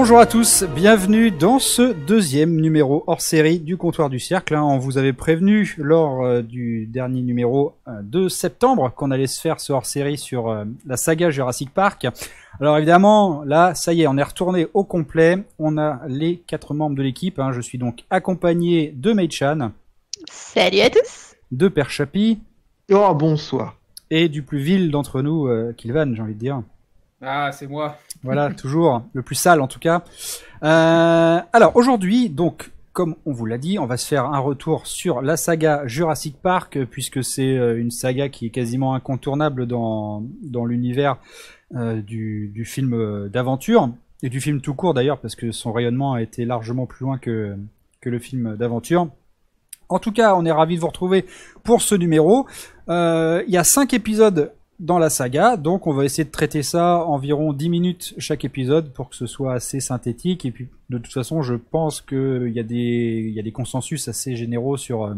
Bonjour à tous, bienvenue dans ce deuxième numéro hors série du comptoir du cercle. hein. On vous avait prévenu lors euh, du dernier numéro euh, de septembre qu'on allait se faire ce hors série sur euh, la saga Jurassic Park. Alors évidemment, là, ça y est, on est retourné au complet. On a les quatre membres de l'équipe. hein. Je suis donc accompagné de Mei-chan, Salut à tous de Père Chapi Oh, bonsoir. et du plus vil d'entre nous, Kilvan, j'ai envie de dire. Ah, c'est moi. Voilà, toujours le plus sale en tout cas. Euh, alors aujourd'hui, donc, comme on vous l'a dit, on va se faire un retour sur la saga Jurassic Park, puisque c'est euh, une saga qui est quasiment incontournable dans, dans l'univers euh, du, du film d'aventure, et du film tout court d'ailleurs, parce que son rayonnement a été largement plus loin que, que le film d'aventure. En tout cas, on est ravis de vous retrouver pour ce numéro. Il y a cinq épisodes dans la saga, donc on va essayer de traiter ça environ 10 minutes chaque épisode pour que ce soit assez synthétique. Et puis de toute façon, je pense qu'il y a des consensus assez généraux sur euh,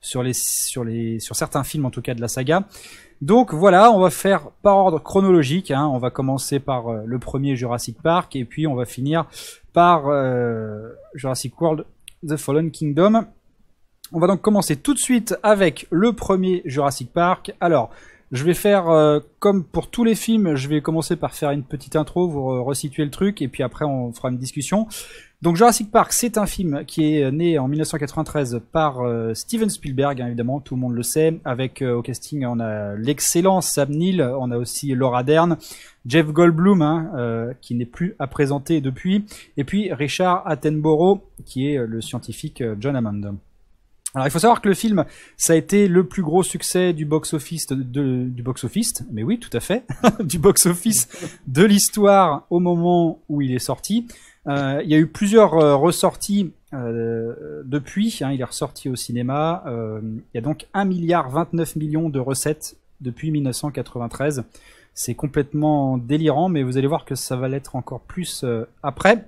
sur les sur les sur certains films en tout cas de la saga. Donc voilà, on va faire par ordre chronologique. Hein. On va commencer par euh, le premier Jurassic Park et puis on va finir par euh, Jurassic World: The Fallen Kingdom. On va donc commencer tout de suite avec le premier Jurassic Park. Alors, je vais faire euh, comme pour tous les films, je vais commencer par faire une petite intro, vous euh, resituer le truc, et puis après on fera une discussion. Donc Jurassic Park, c'est un film qui est né en 1993 par euh, Steven Spielberg, hein, évidemment, tout le monde le sait. Avec au casting, on a l'excellent Sam Neill, on a aussi Laura Dern, Jeff Goldblum, hein, qui n'est plus à présenter depuis, et puis Richard Attenborough, qui est le scientifique John Hammond. Alors il faut savoir que le film, ça a été le plus gros succès du box-office de, du box-office, mais oui, tout à fait, du box-office de l'histoire au moment où il est sorti. Euh, il y a eu plusieurs euh, ressorties euh, depuis. hein, il est ressorti au cinéma. Il y a donc 1 milliard 29 millions de recettes depuis 1993. C'est complètement délirant, mais vous allez voir que ça va l'être encore plus après.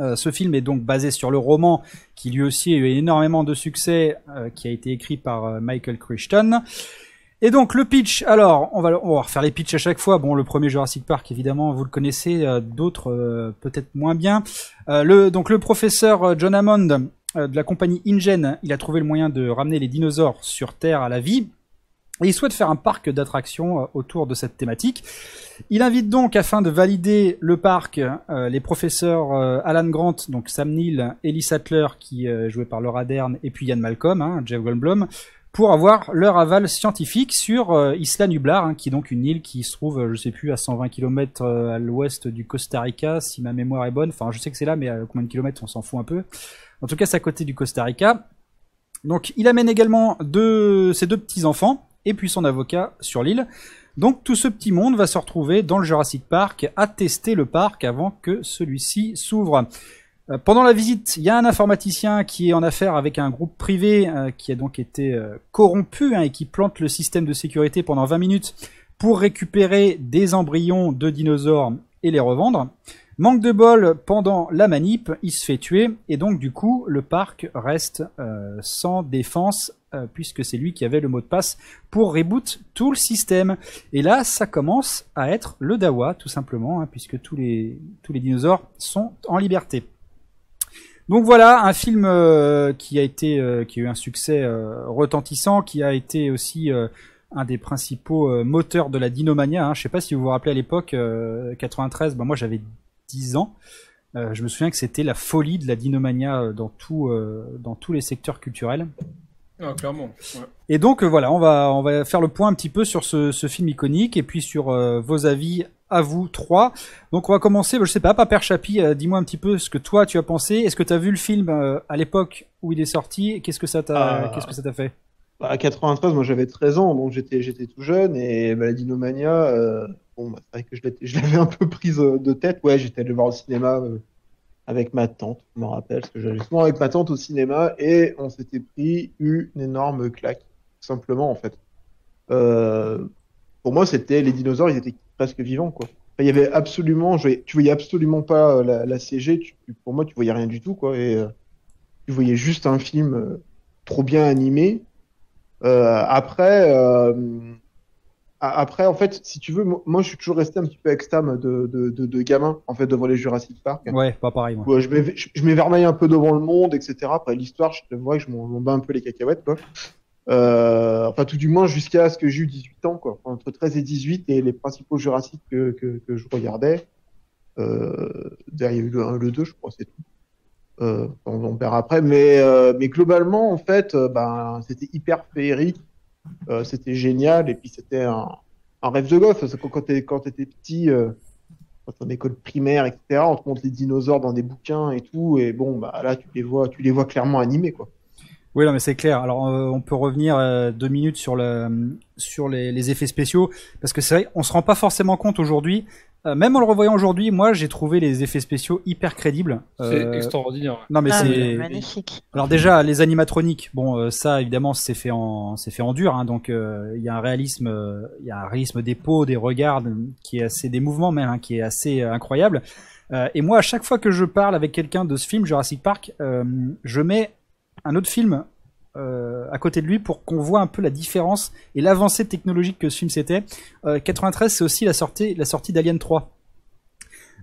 Euh, ce film est donc basé sur le roman qui lui aussi a eu énormément de succès, euh, qui a été écrit par euh, Michael Crichton. Et donc le pitch, alors on va, on refaire les pitchs à chaque fois. Bon, le premier Jurassic Park, évidemment, vous le connaissez, d'autres peut-être moins bien. Le, donc le professeur John Hammond de la compagnie InGen, il a trouvé le moyen de ramener les dinosaures sur Terre à la vie. Il souhaite faire un parc d'attractions euh, autour de cette thématique. Il invite donc, afin de valider le parc, euh, les professeurs euh, Alan Grant, donc Sam Neill, Ellie Sattler, qui est par Laura Dern, et puis Ian Malcolm, hein, Jeff Goldblum, pour avoir leur aval scientifique sur Isla Nublar, hein, qui est donc une île qui se trouve, je sais plus, à 120 km à l'ouest du Costa Rica, si ma mémoire est bonne. Enfin, je sais que c'est là, mais à combien de kilomètres, on s'en fout un peu. En tout cas, c'est à côté du Costa Rica. Donc, il amène également deux, ses deux petits-enfants, et puis son avocat sur l'île. Donc tout ce petit monde va se retrouver dans le Jurassic Park à tester le parc avant que celui-ci s'ouvre. Euh, Pendant la visite, il y a un informaticien qui est en affaire avec un groupe privé euh, qui a donc été euh, corrompu hein, et qui plante le système de sécurité pendant 20 minutes pour récupérer des embryons de dinosaures et les revendre. Manque de bol pendant la manip, il se fait tuer et donc du coup le parc reste sans défense euh, puisque c'est lui qui avait le mot de passe pour reboot tout le système. Et là, ça commence à être le Dawa, tout simplement, hein, puisque tous les, dinosaures sont en liberté. Donc voilà, un film euh, qui a été, euh, qui a eu un succès retentissant, qui a été aussi un des principaux moteurs de la Dinomania. Hein. Je sais pas si vous vous rappelez à l'époque, euh, 93, ben moi j'avais 10 ans. Je me souviens que c'était la folie de la Dinomania dans tous les secteurs culturels. Ah, clairement. Ouais. Et donc euh, voilà, on va on va faire le point un petit peu sur ce, ce film iconique et puis sur euh, vos avis à vous trois. Donc on va commencer, je sais pas, Papa Chapi, euh, dis-moi un petit peu ce que toi tu as pensé. Est-ce que tu as vu le film euh, à l'époque où il est sorti? Qu'est-ce que ça t'a Ah. qu'est-ce que ça t'a fait? Bah, à 93, moi j'avais 13 ans, donc j'étais j'étais tout jeune et bah, la Dinomania, euh, bon, bah, c'est vrai que je l'avais un peu prise de tête. Ouais, j'étais allé voir au cinéma euh, avec ma tante, je me rappelle, parce que j'allais souvent avec ma tante au cinéma et on s'était pris une énorme claque, simplement en fait. Euh, pour moi, c'était les dinosaures, ils étaient presque vivants quoi. Il y avait absolument, tu voyais absolument pas euh, la, CG, pour moi, tu voyais rien du tout quoi, et euh, tu voyais juste un film euh, trop bien animé. Après, après, en fait, si tu veux, moi, je suis toujours resté un petit peu extame de, de, de, de gamin, en fait, devant les Jurassic Park. Ouais, pas pareil, moi. Ouais, je m'éve- je je m'évermeille un peu devant le monde, etc. Après l'histoire, je te vois que je m'en bats un peu les cacahuètes, quoi. Euh, enfin, tout du moins jusqu'à ce que j'ai eu 18 ans, quoi. Enfin, entre 13 et 18, et les principaux Jurassic que, que, que je regardais. Euh, derrière, il y a eu le 1, le 2, je crois, c'est tout. Euh, on, on verra après. Mais, euh, mais globalement, en fait, euh, ben, c'était hyper féerique. Euh, c'était génial. Et puis, c'était un, rêve de gosse. Quand quand t'étais petit, euh, en école primaire, etc., on te montre les dinosaures dans des bouquins et tout. Et bon, bah, là, tu les vois, tu les vois clairement animés, quoi. Oui, mais c'est clair. Alors, euh, on peut revenir euh, deux minutes sur sur les, les effets spéciaux parce que c'est vrai, on se rend pas forcément compte aujourd'hui. Euh, même en le revoyant aujourd'hui, moi, j'ai trouvé les effets spéciaux hyper crédibles. C'est Euh, extraordinaire. Non, mais Ah, c'est magnifique. Alors déjà les animatroniques, bon euh, ça évidemment c'est fait en c'est fait en dur, hein, donc euh, il y a un réalisme, euh, il y a un réalisme des peaux, des regards, qui est assez des mouvements même, hein, qui est assez euh, incroyable. Euh, et moi à chaque fois que je parle avec quelqu'un de ce film Jurassic Park, euh, je mets un autre film euh, à côté de lui pour qu'on voit un peu la différence et l'avancée technologique que ce film c'était. Euh, 93 c'est aussi la sortie la sortie d'Alien 3.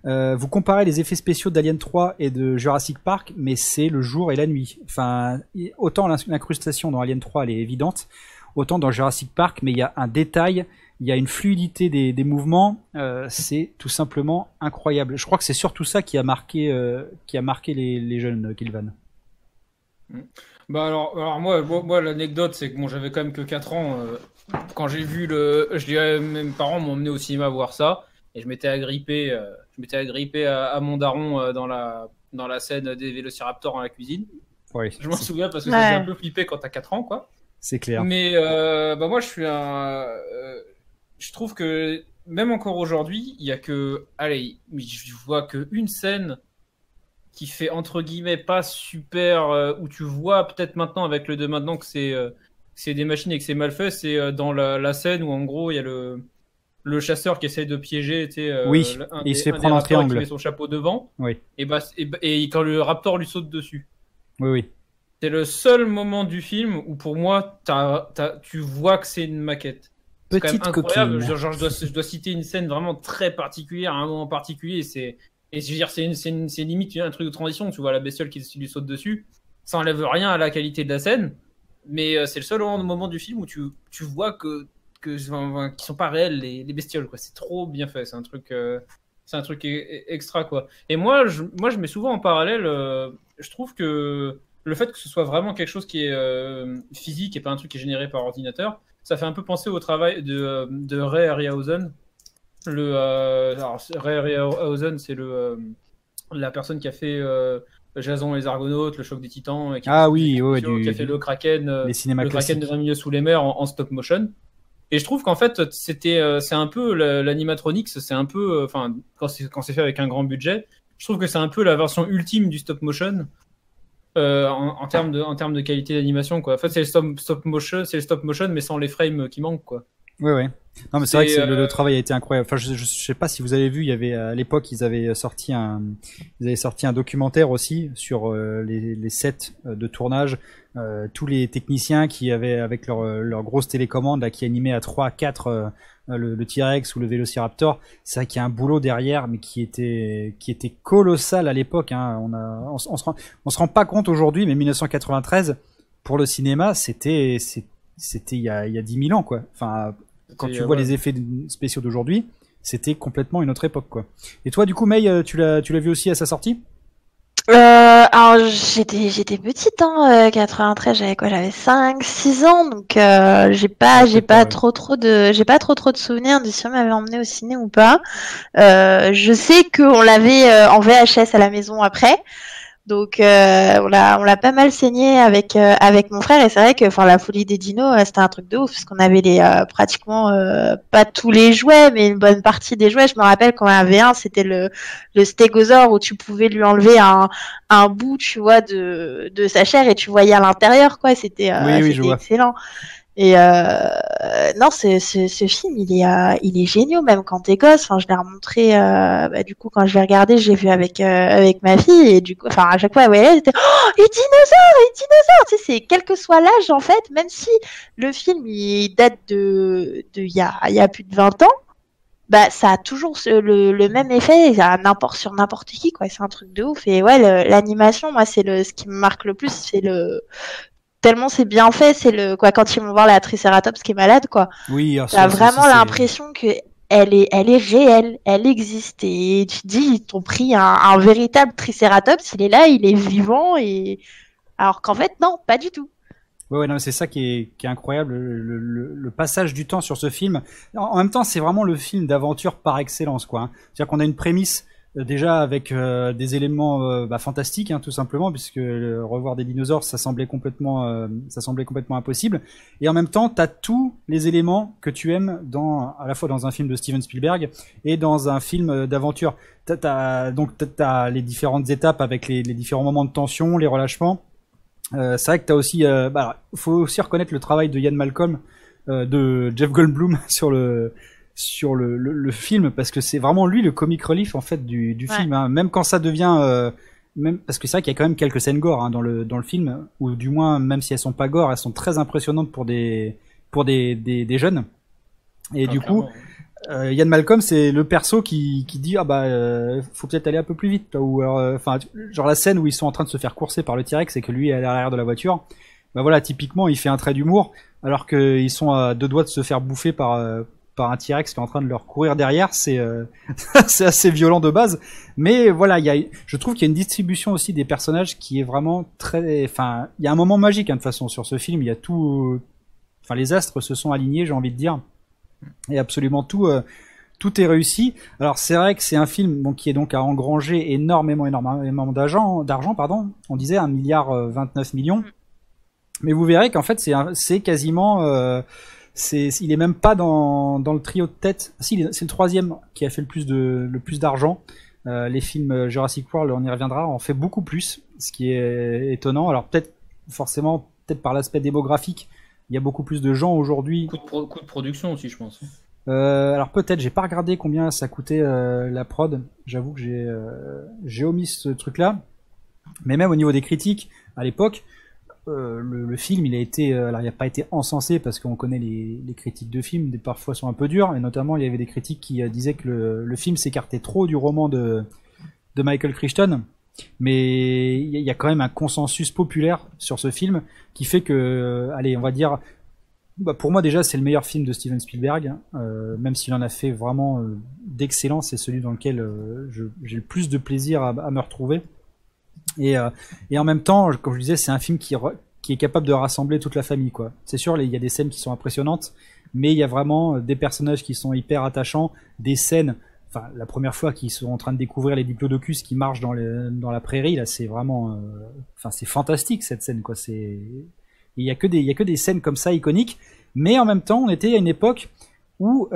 Euh, vous comparez les effets spéciaux d'Alien 3 et de Jurassic Park, mais c'est le jour et la nuit. Enfin, autant l'in- l'incrustation dans Alien 3 elle est évidente, autant dans Jurassic Park, mais il y a un détail, il y a une fluidité des, mouvements, euh, c'est tout simplement incroyable. Je crois que c'est surtout ça qui a marqué, euh, qui a marqué les, les jeunes euh, Kilvan. Bah alors, alors moi, moi, moi, l'anecdote, c'est que bon, j'avais quand même que 4 ans. euh, quand j'ai vu le. Je dirais, mes parents m'ont emmené au cinéma voir ça. Et je m'étais agrippé, euh, je m'étais agrippé à, à mon daron euh, dans, la, dans la scène des vélociraptors dans la cuisine. Oui, Je m'en souviens parce que Ouais. ça un peu flipper quand t'as 4 ans, quoi. c'est clair. Mais euh, bah moi, je suis un. euh, je trouve que même encore aujourd'hui, il y a que. Allez, je vois que une scène qui fait entre guillemets pas super. euh, où tu vois peut-être maintenant avec le de maintenant que c'est euh, c'est des machines et que c'est mal fait. C'est euh, dans la, la scène où en gros il y a le le chasseur qui essaye de piéger. Tu sais, Oui, un il des- se fait un prendre qui triangle. met son chapeau devant. Oui. Et bah et, bah- et quand le raptor lui saute dessus. Oui, oui. C'est le seul moment du film où pour moi, t'as- t'as- tu vois que c'est une maquette. C'est quand même Petite incroyable. Genre, genre, je, dois, je dois citer une scène vraiment très particulière, à un moment particulier. C'est et je veux dire, c'est une- limite un truc de transition. Tu vois la bestiole qui lui saute dessus. Ça enlève rien à la qualité de la scène, mais euh, c'est le seul moment, du film où tu, tu vois que que qui sont pas réels les, les bestioles. C'est trop bien fait. C'est un truc. euh, c'est un truc e- e- extra quoi. Et moi, je, moi, je mets souvent en parallèle. euh, je trouve que le fait que ce soit vraiment quelque chose qui est physique et pas un truc qui est généré par ordinateur, ça fait un peu penser au travail de, de Ray Harryhausen. Le, euh, alors, Ray Harryhausen, c'est le, euh, la personne qui a fait euh, Jason et les Argonautes, le choc des titans, et qui, Ah oui, ouais, qui du, a fait le Kraken, le Kraken de 20 milieux sous les mers en, en stop motion. Et je trouve qu'en fait, c'était, c'est un peu la- l'animatronics, c'est un peu, enfin, quand c'est quand c'est fait avec un grand budget, je trouve que c'est un peu la version ultime du stop motion euh, en, en termes de, en termes de qualité d'animation, quoi. En fait, c'est le stop, stop motion, c'est le stop motion, mais sans les frames qui manquent, quoi. Oui, oui. Non, mais c'est vrai que le, euh, le travail a été incroyable. Enfin, je, je sais pas si vous avez vu, il y avait à l'époque, ils avaient sorti un, ils avaient sorti un documentaire aussi sur euh, les, les sets euh, de tournage, euh, tous les techniciens qui avaient avec leur, leur grosse télécommande là, qui animaient à 3 4 euh, le, le T-Rex ou le Vélociraptor. C'est vrai qu'il y a un boulot derrière, mais qui était qui était colossal à l'époque. Hein. On a, on, se- on se rend, on se rend pas compte aujourd'hui, mais 1993 pour le cinéma, c'était c'était il y a il y a 10 000 ans quoi. Enfin quand tu euh, vois ouais. les effets spéciaux d'aujourd'hui, c'était complètement une autre époque, quoi. Et toi, du coup, May, euh, tu l'as, tu l'as vu aussi à sa sortie? Euh, alors j'étais j'étais petite hein, euh, 93 j'avais quoi j'avais 5 6 ans donc euh, j'ai pas j'ai pas trop trop de j'ai pas trop trop de souvenirs de si on m'avait emmené au ciné ou pas. Euh, je sais qu'on l'avait en VHS à la maison après. Donc euh, on l'a on l'a pas mal saigné avec euh, avec mon frère. Et c'est vrai que enfin la folie des dinos euh, c'était un truc de ouf parce qu'on avait les euh, pratiquement euh, pas tous les jouets mais une bonne partie des jouets. Je me rappelle quand on avait un c'était le le stégosaure où tu pouvais lui enlever un un bout tu vois de de sa chair et tu voyais à l'intérieur quoi. C'était euh, Oui, oui, vois. Et euh, non, c'est ce, ce film, il est, euh, il est génial même quand t'es gosse. Enfin, je l'ai remontré. Euh, bah, du coup, quand je l'ai regardé, j'ai vu avec euh, avec ma fille et du coup, enfin à chaque fois, ouais, elle était oh, les dinosaures, les dinosaures. Tu sais, c'est quel que soit l'âge en fait, même si le film il date de de y a y a plus de 20 ans. Bah, ça a toujours ce- le, le même effet à n'importe sur n'importe qui quoi. C'est un truc de ouf. Et ouais, l'animation, moi, c'est le ce qui me marque le plus, c'est le tellement c'est bien fait, c'est le quoi quand ils vont voir la Triceratops qui est malade quoi. Oui, alors, T'as vraiment l'impression que elle est elle est réelle, elle existe et tu te dis ils t'ont pris un, un véritable Triceratops, il est là, il est vivant et alors qu'en fait non, pas du tout. Ouais, ouais, non, c'est ça qui est, qui est incroyable, le, le- le passage du temps sur ce film. En, en même temps, c'est vraiment le film d'aventure par excellence, quoi. hein. C'est-à-dire qu'on a une prémisse déjà avec euh, des éléments euh, bah, fantastiques, hein, tout simplement, puisque euh, revoir des dinosaures, ça semblait complètement, euh, impossible. Et en même temps, t'as tous les éléments que tu aimes à la fois dans un film de Steven Spielberg et dans un film euh, d'aventure. T'as, donc t'as, les différentes étapes avec les, différents moments de tension, les relâchements. Euh, c'est vrai que t'as aussi, euh, bah, faut aussi reconnaître le travail de Ian Malcolm, euh, de Jeff Goldblum sur le sur le, le, le film parce que c'est vraiment lui le comic relief en fait du, du Ouais. film. hein. Même quand ça devient, euh, même parce que c'est vrai qu'il y a quand même quelques scènes gore hein, dans le dans le film ou du moins même si elles sont pas gore, elles sont très impressionnantes pour des pour des des, des jeunes. Et Ah, du coup, euh, Ian Malcolm, c'est le perso qui, qui dit ah bah euh, faut peut-être aller un peu plus vite ou euh, enfin genre la scène où ils sont en train de se faire courser par le T-Rex et que lui est à l'arrière de la voiture. Bah voilà, typiquement, il fait un trait d'humour alors qu'ils sont à deux doigts de se faire bouffer par euh, par un T-Rex qui est en train de leur courir derrière, c'est euh, c'est assez violent de base, mais voilà, il y a je trouve qu'il y a une distribution aussi des personnages qui est vraiment très enfin, il y a un moment magique hein, de toute façon sur ce film, il y a tout enfin les astres se sont alignés, j'ai envie de dire et absolument tout euh, tout est réussi. Alors c'est vrai que c'est un film bon, qui est donc à engranger énormément énormément d'argent d'argent pardon. On disait un milliard euh, 29 millions. Mais vous verrez qu'en fait c'est quasiment euh, c'est il est même pas dans dans le trio de tête. Si c'est le troisième qui a fait le plus de le plus d'argent. Euh, les films Jurassic World, on y reviendra, en fait beaucoup plus, ce qui est étonnant. Alors peut-être forcément peut-être par l'aspect démographique, il y a beaucoup plus de gens aujourd'hui Coup de, production aussi, je pense. euh, alors peut-être, j'ai pas regardé combien ça coûtait euh, la prod. J'avoue que j'ai euh, j'ai omis ce truc-là. Mais même au niveau des critiques, à l'époque, euh, le, film, il a été, euh, alors il n'a pas été encensé parce qu'on connaît les, critiques de films, des parfois sont un peu dures. Et notamment, il y avait des critiques qui euh, disaient que le, film s'écartait trop du roman de Michael Crichton. Mais il y a- quand même un consensus populaire sur ce film qui fait que, allez, on va dire, bah, pour moi déjà c'est le meilleur film de Steven Spielberg, euh, même s'il en a fait vraiment euh, d'excellent, c'est celui dans lequel j'ai le plus de plaisir à me retrouver. Et, euh, et en même temps, comme je disais, c'est un film qui, est capable de rassembler toute la famille. quoi. C'est sûr, il y a des scènes qui sont impressionnantes, mais il y a vraiment euh, des personnages qui sont hyper attachants, des scènes. Enfin, la première fois qu'ils sont en train de découvrir les diplodocus qui marchent dans, la prairie, là, c'est vraiment, euh, enfin, c'est fantastique cette scène, quoi. Il y a que des, y a que des scènes comme ça iconiques. Mais en même temps, on était à une époque où,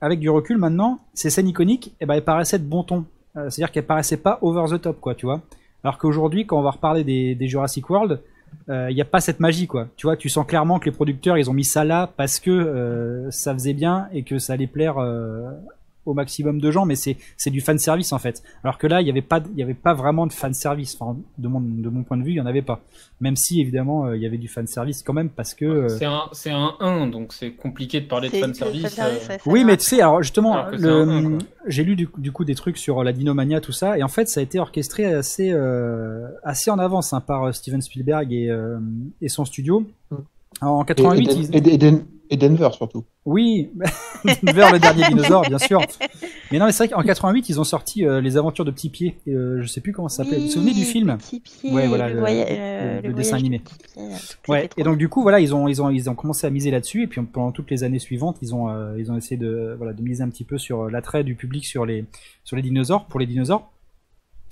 avec du recul maintenant, ces scènes iconiques, eh ben, elles paraissaient de bon ton. C'est-à-dire qu'elles paraissaient pas over the top, quoi, tu vois. Alors qu'aujourd'hui, quand on va reparler des, Jurassic World, euh, il n'y a pas cette magie, quoi. Tu vois, tu sens clairement que les producteurs, ils ont mis ça là parce que euh, ça faisait bien et que ça allait plaire euh, au maximum de gens, mais c'est c'est du fan service en fait. Alors que là, il n'y avait pas de- il y avait pas vraiment de fan service. Enfin, de mon de mon point de vue, il y en avait pas. Même si évidemment, euh, il y avait du fan service quand même parce que euh, C'est un, c'est un 1, donc c'est compliqué de parler de c'est fanservice, euh, Oui, mais tu sais, alors justement, j'ai lu du, du coup des trucs sur la Dinomania, tout ça, et en fait, ça a été orchestré assez, euh, assez en avance hein, par Steven Spielberg et, euh, et son studio. Mm. En Et, 88, et, ils- et- et Den- et Denver surtout. oui, vers le dernier dinosaure, bien sûr. Mais non, mais c'est vrai qu'en 88, ils ont sorti euh, les aventures de Petit Pied. Euh, je sais plus comment ça s'appelait. Vous vous souvenez du film Petit pied, Ouais, voilà, le, le- voya- le- euh, le dessin animé. Ouais, et donc du coup voilà ils ont ils ont ils ont commencé à miser là-dessus et puis pendant toutes les années suivantes ils ont euh, ils ont essayé de voilà de miser un petit peu sur l'attrait du public sur les sur les dinosaures pour les dinosaures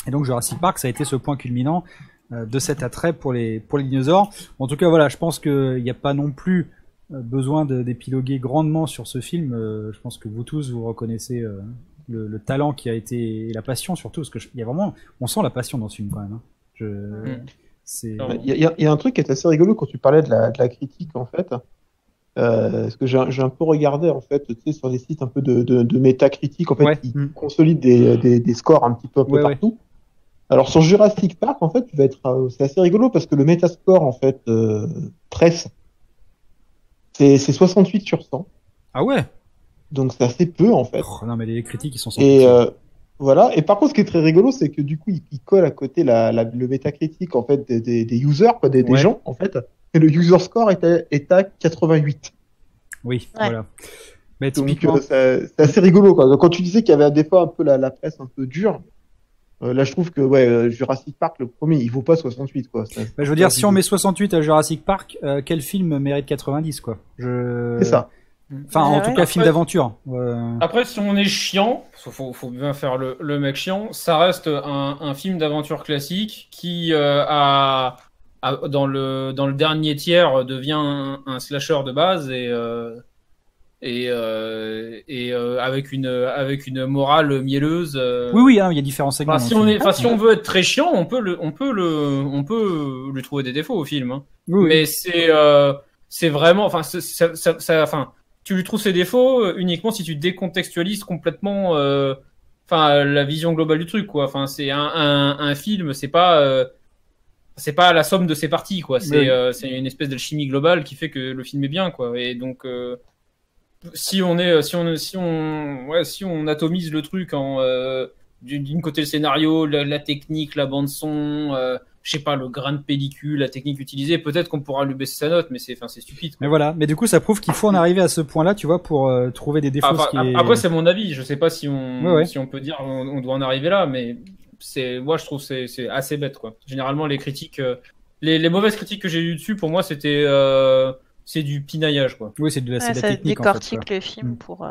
et donc Jurassic Park ça a été ce point culminant de cet attrait pour les pour les dinosaures en tout cas voilà je pense que il n'y a pas non plus euh, besoin d'épiloguer grandement sur ce film Euh, je pense que vous tous vous reconnaissez euh, le, le talent qui a été et la passion surtout parce que je- y a vraiment on sent la passion dans ce film quand même hein. je Mm. Il y, a- y y un truc qui est assez rigolo quand tu parlais de la, de la critique en fait. Euh, parce que j'ai un- peu regardé en fait, tu sais, sur des sites un peu de, de, de métacritique, en fait, Ouais. qui Mm. consolident des, des, des scores un petit peu, un peu Ouais, ouais. Alors sur Jurassic Park, en fait, tu vas être, euh, c'est assez rigolo parce que le Metascore en fait euh, presse, c'est c'est 68 sur 100, Ah ouais? Donc c'est assez peu en fait. Oh, Non mais les critiques ils sont Et euh, voilà. Et par contre, ce qui est très rigolo, c'est que du coup, il, il colle à côté la, la- le métacritique en fait des, des, des users, quoi, des, gens en fait. Et le user score est à, est à 88. Oui, Ouais. voilà. Mais Donc typiquement, euh, ça- c'est assez rigolo quoi. Donc, quand tu disais qu'il y avait des fois un peu la, la presse un peu dure, euh, là je trouve que ouais, euh, Jurassic Park le premier, il vaut pas 68 quoi. Ça- bah, je veux dire, si on met 68 à Jurassic Park, euh, quel film mérite 90 quoi? Je... c'est ça. Enfin, en Ouais, tout cas, film Après- d'aventure. Euh, Après, si on est chiant, faut, faut, faut bien faire le, le mec chiant, ça reste un, un film d'aventure classique qui euh, a, a- dans le dans le dernier tiers devient un, un slasher de base et euh, et euh, et euh, avec une avec une morale mielleuse. euh. Oui, oui, hein, il y a différents segments. Enfin, si on est, enfin, si on veut être très chiant, on peut le, on peut le, on peut lui trouver des défauts au film. hein. Oui, oui. Mais c'est, euh, c'est vraiment, enfin, ça, ça, ça- enfin, tu lui trouves ses défauts euh, uniquement si tu décontextualises complètement, euh, enfin, la vision globale du truc, quoi. Enfin, c'est un, un, un film, c'est pas, euh, c'est pas la somme de ses parties, quoi. C'est, Oui. euh, c'est une espèce d'alchimie globale qui fait que le film est bien, quoi. Et donc, euh, si on est, si on, si on, ouais, si on atomise le truc en euh, d'une côté le scénario, la, la technique, la bande son, euh, je sais pas, le grain de pellicule, la technique utilisée, peut-être qu'on pourra lui baisser sa note, mais c'est, enfin, c'est stupide. quoi. Mais voilà. Mais du coup, ça prouve qu'il faut en arriver à ce point-là, tu vois, pour euh, trouver des défauts. Ce qui est- Après, c'est mon avis. Je sais pas si on, Ouais, ouais. si on peut dire on, on doit en arriver là, mais c'est, moi, je trouve c'est, c'est assez bête, quoi. Généralement, les critiques, euh, les, les mauvaises critiques que j'ai eues dessus, pour moi, c'était, euh, c'est du pinaillage, quoi. Oui, c'est de la, c'est Ouais, de la ça technique en fait. décortique le film Mm. pour, euh,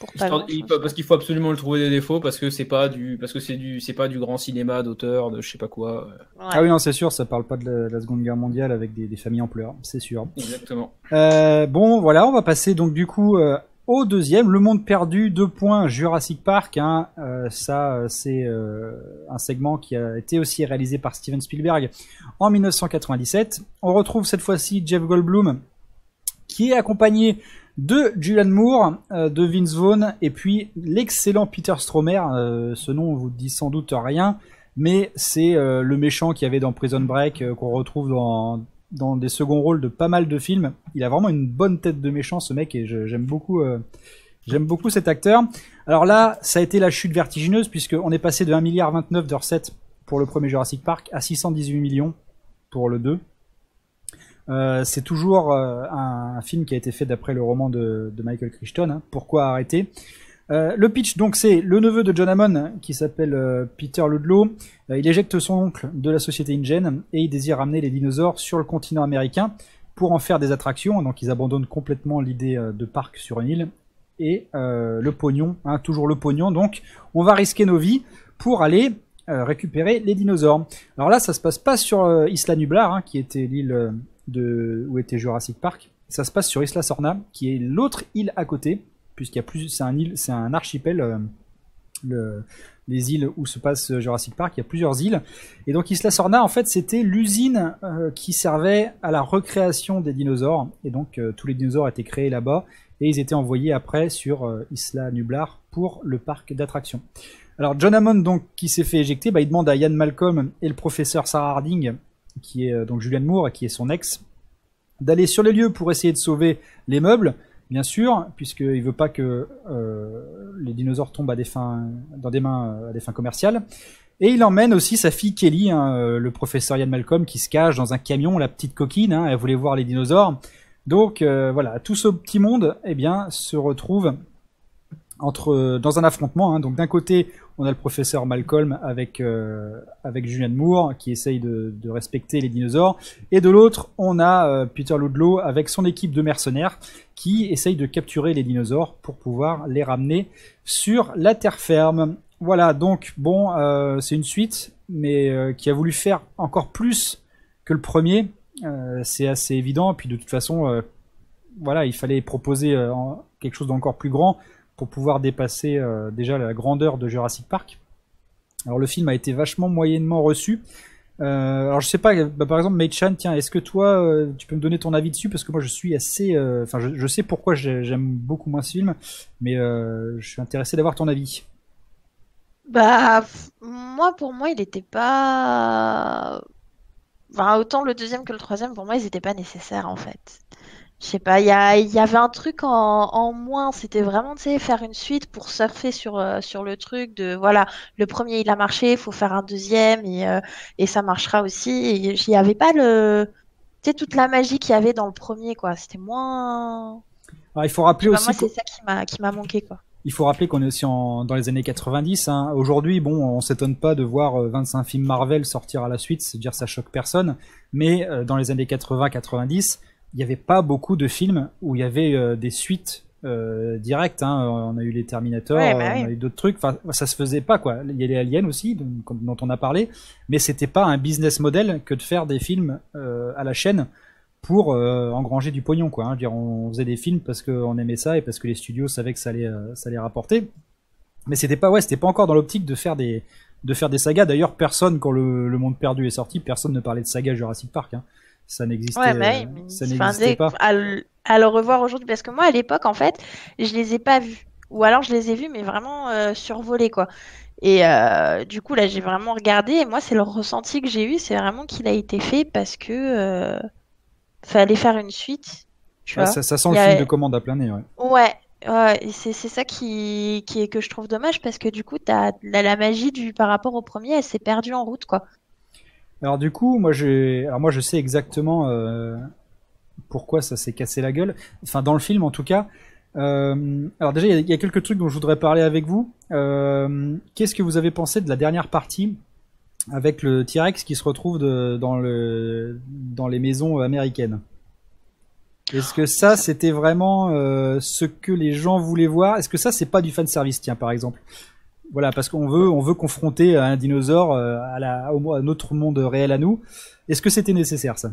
pour pas Histoire- grand-chose. il- parce qu'il faut absolument le trouver des défauts parce que c'est pas du parce que c'est du c'est pas du grand cinéma d'auteur de je sais pas quoi euh, Ouais. Ah oui, non, c'est sûr, ça parle pas de la, la Seconde Guerre mondiale avec des, des familles en pleurs, c'est sûr. exactement Euh, bon, voilà, on va passer donc du coup euh, au deuxième, Le Monde Perdu, deux points, Jurassic Park. Hein, euh, ça, c'est euh, un segment qui a été aussi réalisé par Steven Spielberg en 1997. On retrouve cette fois-ci Jeff Goldblum, qui est accompagné de Julianne Moore, euh, de Vince Vaughn, et puis l'excellent Peter Stromer. euh, ce nom vous dit sans doute rien, mais c'est euh, le méchant qu'il y avait dans Prison Break, qu'on retrouve dans dans des seconds rôles de pas mal de films. Il a vraiment une bonne tête de méchant, ce mec, et j'aime beaucoup, j'aime beaucoup cet acteur. Alors là, ça a été la chute vertigineuse, puisqu'on est passé de 1 milliard 29 de recettes pour le premier Jurassic Park à 618 millions pour le 2. Euh, c'est toujours euh, un, film qui a été fait d'après le roman de, Michael Crichton. hein. Pourquoi arrêter? Euh, Le pitch, donc, c'est le neveu de John Hammond, qui s'appelle Peter Ludlow. Il éjecte son oncle de la société InGen et il désire ramener les dinosaures sur le continent américain pour en faire des attractions. Donc, ils abandonnent complètement l'idée de parc sur une île. Et le pognon, hein, toujours le pognon. Donc, on va risquer nos vies pour aller récupérer les dinosaures. Alors là, ça se passe pas sur Isla Nublar, hein, qui était l'île de où était Jurassic Park. Ça se passe sur Isla Sorna, qui est l'autre île à côté, puisqu'il y a plus, c'est un île, c'est un archipel. euh, le- les îles où se passe Jurassic Park, il y a plusieurs îles. Et donc Isla Sorna, en fait, c'était l'usine euh, qui servait à la recréation des dinosaures. Et donc euh, tous les dinosaures étaient créés là-bas et ils étaient envoyés après sur Isla Nublar pour le parc d'attractions. Alors John Hammond, donc, qui s'est fait éjecter, bah, il demande à Ian Malcolm et le professeur Sarah Harding, qui est euh, donc Julianne Moore, qui est son ex, d'aller sur les lieux pour essayer de sauver les meubles, bien sûr, puisqu'il veut pas que euh, les dinosaures tombent à des fins, dans des mains euh, à des fins commerciales. Et il emmène aussi sa fille Kelly, hein, le professeur Ian Malcolm, qui se cache dans un camion, la petite coquine, hein, elle voulait voir les dinosaures. Donc voilà, tout ce petit monde, eh bien, se retrouve entre dans un affrontement. hein. Donc d'un côté, on a le professeur Malcolm avec euh, avec Julianne Moore qui essaye de, respecter les dinosaures, et de l'autre, on a euh, Peter Ludlow avec son équipe de mercenaires qui essaye de capturer les dinosaures pour pouvoir les ramener sur la terre ferme. Voilà, donc bon, euh, c'est une suite, mais euh, qui a voulu faire encore plus que le premier. Euh, c'est assez évident. Puis de toute façon, euh, voilà, il fallait proposer euh, quelque chose d'encore plus grand pour pouvoir dépasser euh, déjà la grandeur de Jurassic Park. Alors le film a été vachement moyennement reçu. Euh, alors je sais pas, bah, par exemple Mei-chan, tiens, est-ce que toi, euh, tu peux me donner ton avis dessus? Parce que moi je suis assez, enfin je, je sais pourquoi j'ai- j'aime beaucoup moins ce film, mais je suis intéressé d'avoir ton avis. Bah, moi, pour moi, il était pas. Enfin, autant le deuxième que le troisième, pour moi, ils étaient pas nécessaires en fait. Je sais pas, il y a, il y avait un truc en, en moins. C'était vraiment, tu sais, faire une suite pour surfer sur, euh, sur le truc de voilà, le premier il a marché, il faut faire un deuxième et, euh, et ça marchera aussi. Il y avait pas le. Tu sais, toute la magie qu'il y avait dans le premier, quoi. C'était moins. Alors, il faut rappeler aussi, moi, c'est ça qui m'a manqué, quoi. il faut rappeler qu'on est aussi en, dans les années 90. Hein. Aujourd'hui, bon, on s'étonne pas de voir euh, 25 films Marvel sortir à la suite, c'est-à-dire ça choque personne. Mais euh, dans les années 80-90, il n'y avait pas beaucoup de films où il y avait euh, des suites euh, directes. Hein. On a eu les Terminator, Ouais, bah on a eu d'autres trucs. Enfin, ça se faisait pas quoi. Il y a les Aliens aussi, dont, dont on a parlé, mais c'était pas un business model que de faire des films euh, à la chaîne pour euh, engranger du pognon quoi. Hein. Je veux dire, on faisait des films parce qu'on aimait ça et parce que les studios savaient que ça allait, euh, ça allait rapporter. Mais c'était pas ouais, c'était pas encore dans l'optique de faire des de faire des sagas. D'ailleurs, personne quand le, le Monde Perdu est sorti, personne ne parlait de saga Jurassic Park. Hein. Ça n'existait, Ouais, mais, euh, mais ça n'existait pas. À, le- à le revoir aujourd'hui, parce que moi, à l'époque, en fait, je les ai pas vus. Ou alors, je les ai vus, mais vraiment euh, survolés, quoi. Et euh, du coup, là, j'ai vraiment regardé. Et moi, c'est le ressenti que j'ai eu, c'est vraiment qu'il a été fait parce que euh, fallait faire une suite. Tu Ouais, vois. ça, ça sent Il le film de commande à plein nez. Ouais. Ouais, c'est c'est ça qui, qui est que je trouve dommage parce que du coup, t'as la, la magie du par rapport au premier, elle s'est perdue en route, quoi. Alors du coup, moi alors moi je sais exactement euh, pourquoi ça s'est cassé la gueule. Enfin dans le film en tout cas. Euh, alors déjà il y, a- quelques trucs dont je voudrais parler avec vous. Euh, Qu'est-ce que vous avez pensé de la dernière partie avec le T-Rex qui se retrouve dans le dans les maisons américaines? Est-ce que ça c'était vraiment ce que les gens voulaient voir? Est-ce que ça c'est pas du fan service tiens par exemple? Voilà, parce qu'on veut, on veut confronter un dinosaure euh, à, la, au, à notre monde réel à nous. Est-ce que c'était nécessaire ça?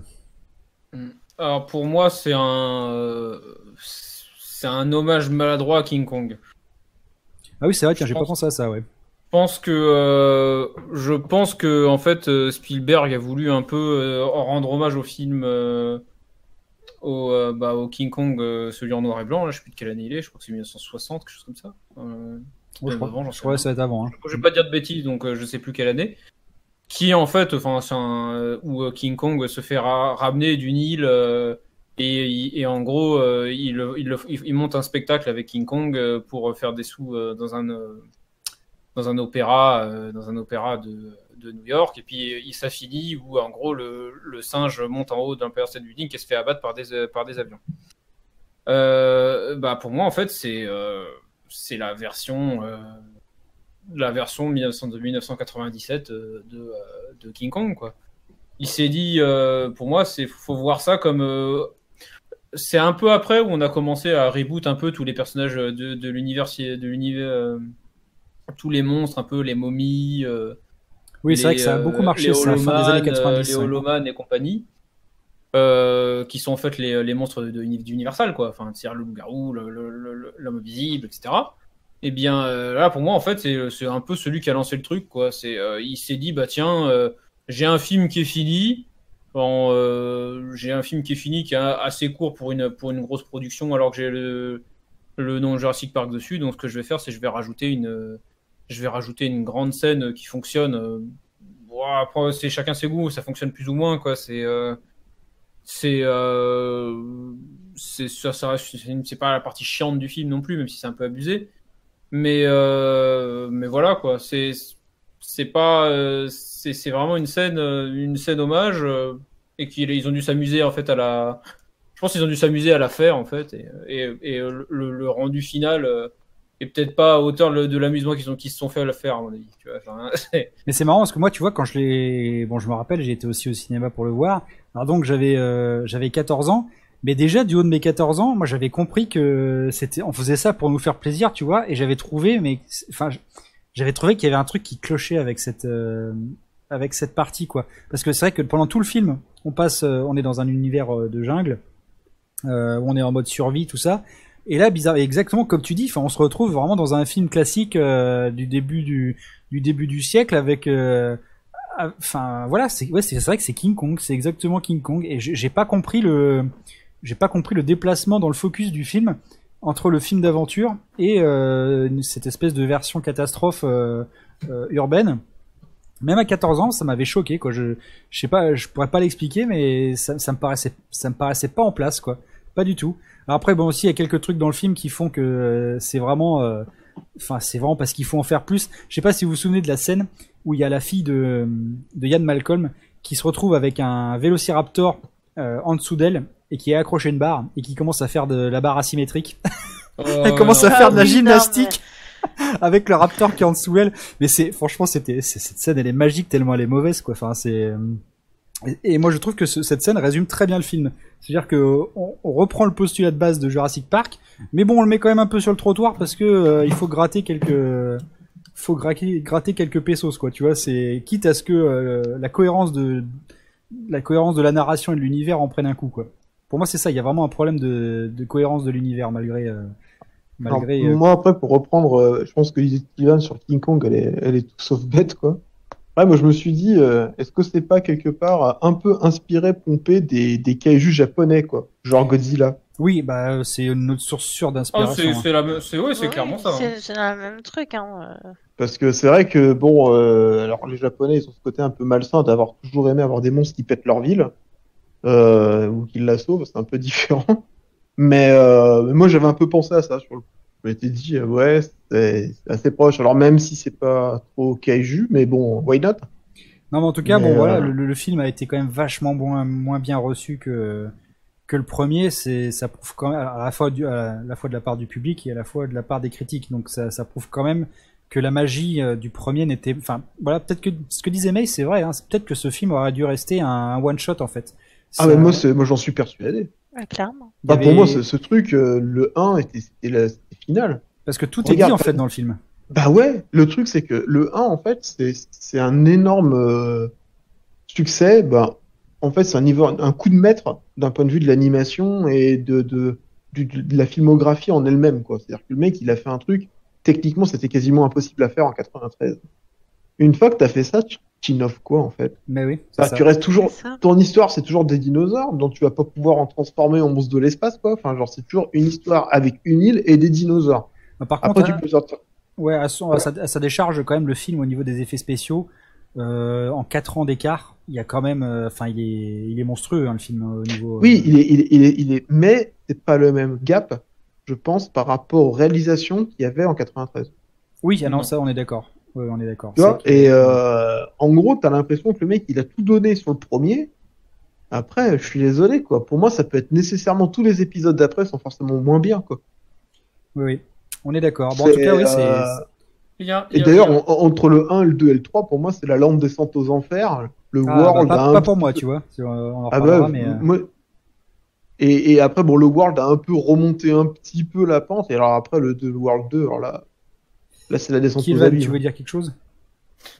Alors pour moi, c'est un, c'est un hommage maladroit à King Kong. Ah oui, c'est vrai, tiens, j'ai pas pensé à ça, ouais. Je pense que, euh, je pense que en fait, euh, Spielberg a voulu un peu euh, rendre hommage au film, euh, au, bah, au King Kong, celui en noir et blanc. Là, je sais plus de quelle année il est. Je crois que c'est 1960, quelque chose comme ça. Ouais, je crois, avant, rien. ça va être avant. Hein. je vais pas dire de bêtises, donc euh, je sais plus quelle année. Qui en fait, enfin, c'est un euh, où euh, King Kong se fait ra- ramener d'une île euh, et, et en gros, euh, il, il, il, il monte un spectacle avec King Kong pour faire des sous dans un dans un opéra dans un opéra de, de New York et puis il s'affilie où en gros le, le singe monte en haut d'un State Building et se fait abattre par des par des avions. Bah pour moi en fait c'est c'est la version euh, la version 1900 de 1997 euh, de, euh, de King Kong quoi. Il s'est dit pour moi c'est faut voir ça comme c'est un peu après où on a commencé à reboot un peu tous les personnages de, de l'univers de l'univers tous les monstres un peu les momies Oui, c'est vrai que ça a beaucoup marché, la fin des années Holoman, 90. euh, les. Holoman et compagnie euh, qui sont en fait les, les monstres d'Universal quoi. Enfin c'est le loup-garou l'homme invisible etc et bien euh, là pour moi en fait c'est un peu celui qui a lancé le truc quoi. C'est euh, il s'est dit bah tiens j'ai un film qui est fini. J'ai un film qui est fini qui est assez court pour une pour une grosse production alors que j'ai le le nom Jurassic Park dessus. Donc ce que je vais faire c'est je vais rajouter une je vais rajouter une grande scène qui fonctionne bon, après c'est chacun ses goûts ça fonctionne plus ou moins quoi. C'est c'est euh, c'est ça, ça c'est pas la partie chiante du film non plus même si c'est un peu abusé mais euh, mais voilà quoi c'est c'est pas euh, c'est vraiment une scène une scène hommage et qu'ils ils ont dû s'amuser en fait à la je pense qu'ils ont dû s'amuser à la faire en fait et, et, et le, rendu final est peut-être pas à hauteur de, l'amusement qu'ils ont qu'ils se sont fait à la faire à mon avis Mais c'est marrant parce que moi, tu vois, quand je l'ai, bon, je me rappelle, j'ai été aussi au cinéma pour le voir. Alors donc j'avais, euh, j'avais 14 ans, mais déjà du haut de mes 14 ans, moi j'avais compris que c'était, on faisait ça pour nous faire plaisir, tu vois, et j'avais trouvé, mais, enfin, j'avais trouvé qu'il y avait un truc qui clochait avec cette, euh, avec cette partie, quoi. Parce que c'est vrai que pendant tout le film, on passe, euh, on est dans un univers euh, de jungle, on est en mode survie, tout ça. Et là, bizarre, exactement comme tu dis, on se retrouve vraiment dans un film classique du début du, du début du siècle avec euh, enfin voilà, c'est vrai que c'est King Kong, c'est exactement King Kong, et j'ai pas compris le, j'ai pas compris le déplacement dans le focus du film entre le film d'aventure et euh, cette espèce de version catastrophe euh, euh, urbaine. Même à 14 ans, ça m'avait choqué quoi. Je, je sais pas, je pourrais pas l'expliquer, mais ça, ça me paraissait, ça me paraissait pas en place quoi, pas du tout. Après, bon aussi, il y a quelques trucs dans le film qui font que c'est vraiment, enfin c'est vraiment parce qu'il faut en faire plus. Je sais pas si vous vous souvenez de la scène où il y a la fille de, de Ian Malcolm qui se retrouve avec un vélociraptor euh, en dessous d'elle et qui est accroché à une barre et qui commence à faire de la barre asymétrique. Elle commence à Ah faire de la non, gymnastique avec le raptor qui est en dessous d'elle. Mais c'est franchement c'était cette scène elle est magique tellement elle est mauvaise quoi. Enfin c'est et, et moi je trouve que ce- cette scène résume très bien le film. C'est-à-dire que on, on reprend le postulat de base de Jurassic Park, mais bon on le met quand même un peu sur le trottoir parce que euh, il faut gratter quelques faut gratter, gratter quelques pesos quoi. Tu vois c'est quitte à ce que euh, la cohérence de la cohérence de la narration et de l'univers en prenne un coup quoi. Pour moi c'est ça. Il y a vraiment un problème de, de cohérence de l'univers malgré euh, malgré. Alors, euh, Moi, après, pour reprendre, je pense que l'idée de Steven sur King Kong, elle est, elle est tout sauf bête, quoi. Ouais, moi, je me suis dit, euh, est-ce que c'est pas quelque part un peu inspiré, pompé des, des kaijus japonais, quoi? Genre Godzilla. Oui, bah c'est une autre source sûre Ah, d'inspiration. c'est hein. c'est ouais, Oui, clairement ça. hein. C'est c'est le même truc. Hein. euh. Parce que c'est vrai que, bon, euh, alors les Japonais, ils ont ce côté un peu malsain d'avoir toujours aimé avoir des monstres qui pètent leur ville, euh, ou qui la sauvent, c'est un peu différent. Mais euh, moi, j'avais un peu pensé à ça sur le Je m'étais dit, euh, ouais, c'est assez proche. Alors, même si c'est pas trop kaiju, mais bon, why not? Non, mais en tout cas, Mais, bon, voilà, euh, le, le film a été quand même vachement moins, moins bien reçu que que le premier. C'est, ça prouve quand même à la fois du, à la fois de la part du public et à la fois de la part des critiques. Donc ça, ça prouve quand même que la magie euh, du premier n'était, enfin, voilà, peut-être que ce que disait May, c'est vrai. Hein, c'est peut-être que ce film aurait dû rester un, one shot en fait. Ah, Ça- mais moi, c'est- moi, j'en suis persuadé. Ouais, clairement. Enfin, pour moi, ce, ce truc, euh, le 1 était, c'était la c'était final. parce que tout Regarde, est dit en fait dans le film. Bah ouais, le truc c'est que le 1 en fait c'est c'est un énorme euh, succès. Bah, en fait c'est un niveau un coup de maître d'un point de vue de l'animation et de, de la filmographie en elle-même quoi. C'est-à-dire que le mec il a fait un truc techniquement c'était quasiment impossible à faire en 93. Une fois que t'as fait ça, tu tu innoves quoi en fait? Mais oui, c'est Bah, ça. tu restes toujours ton histoire c'est toujours des dinosaures dont tu vas pas pouvoir en transformer en monstre de l'espace quoi. Enfin genre c'est toujours une histoire avec une île et des dinosaures. Par Après contre, tu peux sortir Ouais, à, son- à sa, à sa décharge, quand même, le film au niveau des effets spéciaux, euh, en 4 ans d'écart, il y a quand même, euh, enfin, il est, il est monstrueux hein, le film au niveau. euh, Oui, il est, il est, il est, il est, mais c'est pas le même gap, je pense, par rapport aux réalisations qu'il y avait en 93. Oui, ah non, ça, on est d'accord. Ouais, on est d'accord. Et euh, en gros, t'as l'impression que le mec, il a tout donné sur le premier. Après, je suis désolé, quoi. Pour moi, ça peut être nécessairement tous les épisodes d'après sont forcément moins bien, quoi. Oui, oui, on est d'accord. Bon, en tout cas, oui, c'est. Y a- Et d'ailleurs, a- entre le 1, le 2 et le 3, pour moi, c'est la lampe descente aux enfers. Le Ah, bah, World pas, a un pas pour moi, peu- tu vois. C'est- On en Ah bah, mais. euh, moi- Et, et après, bon, le World a un peu remonté un petit peu la pente. Et alors après, le, 2, le World 2, alors là, là c'est la descente aux abîmes. tu veux dire quelque chose?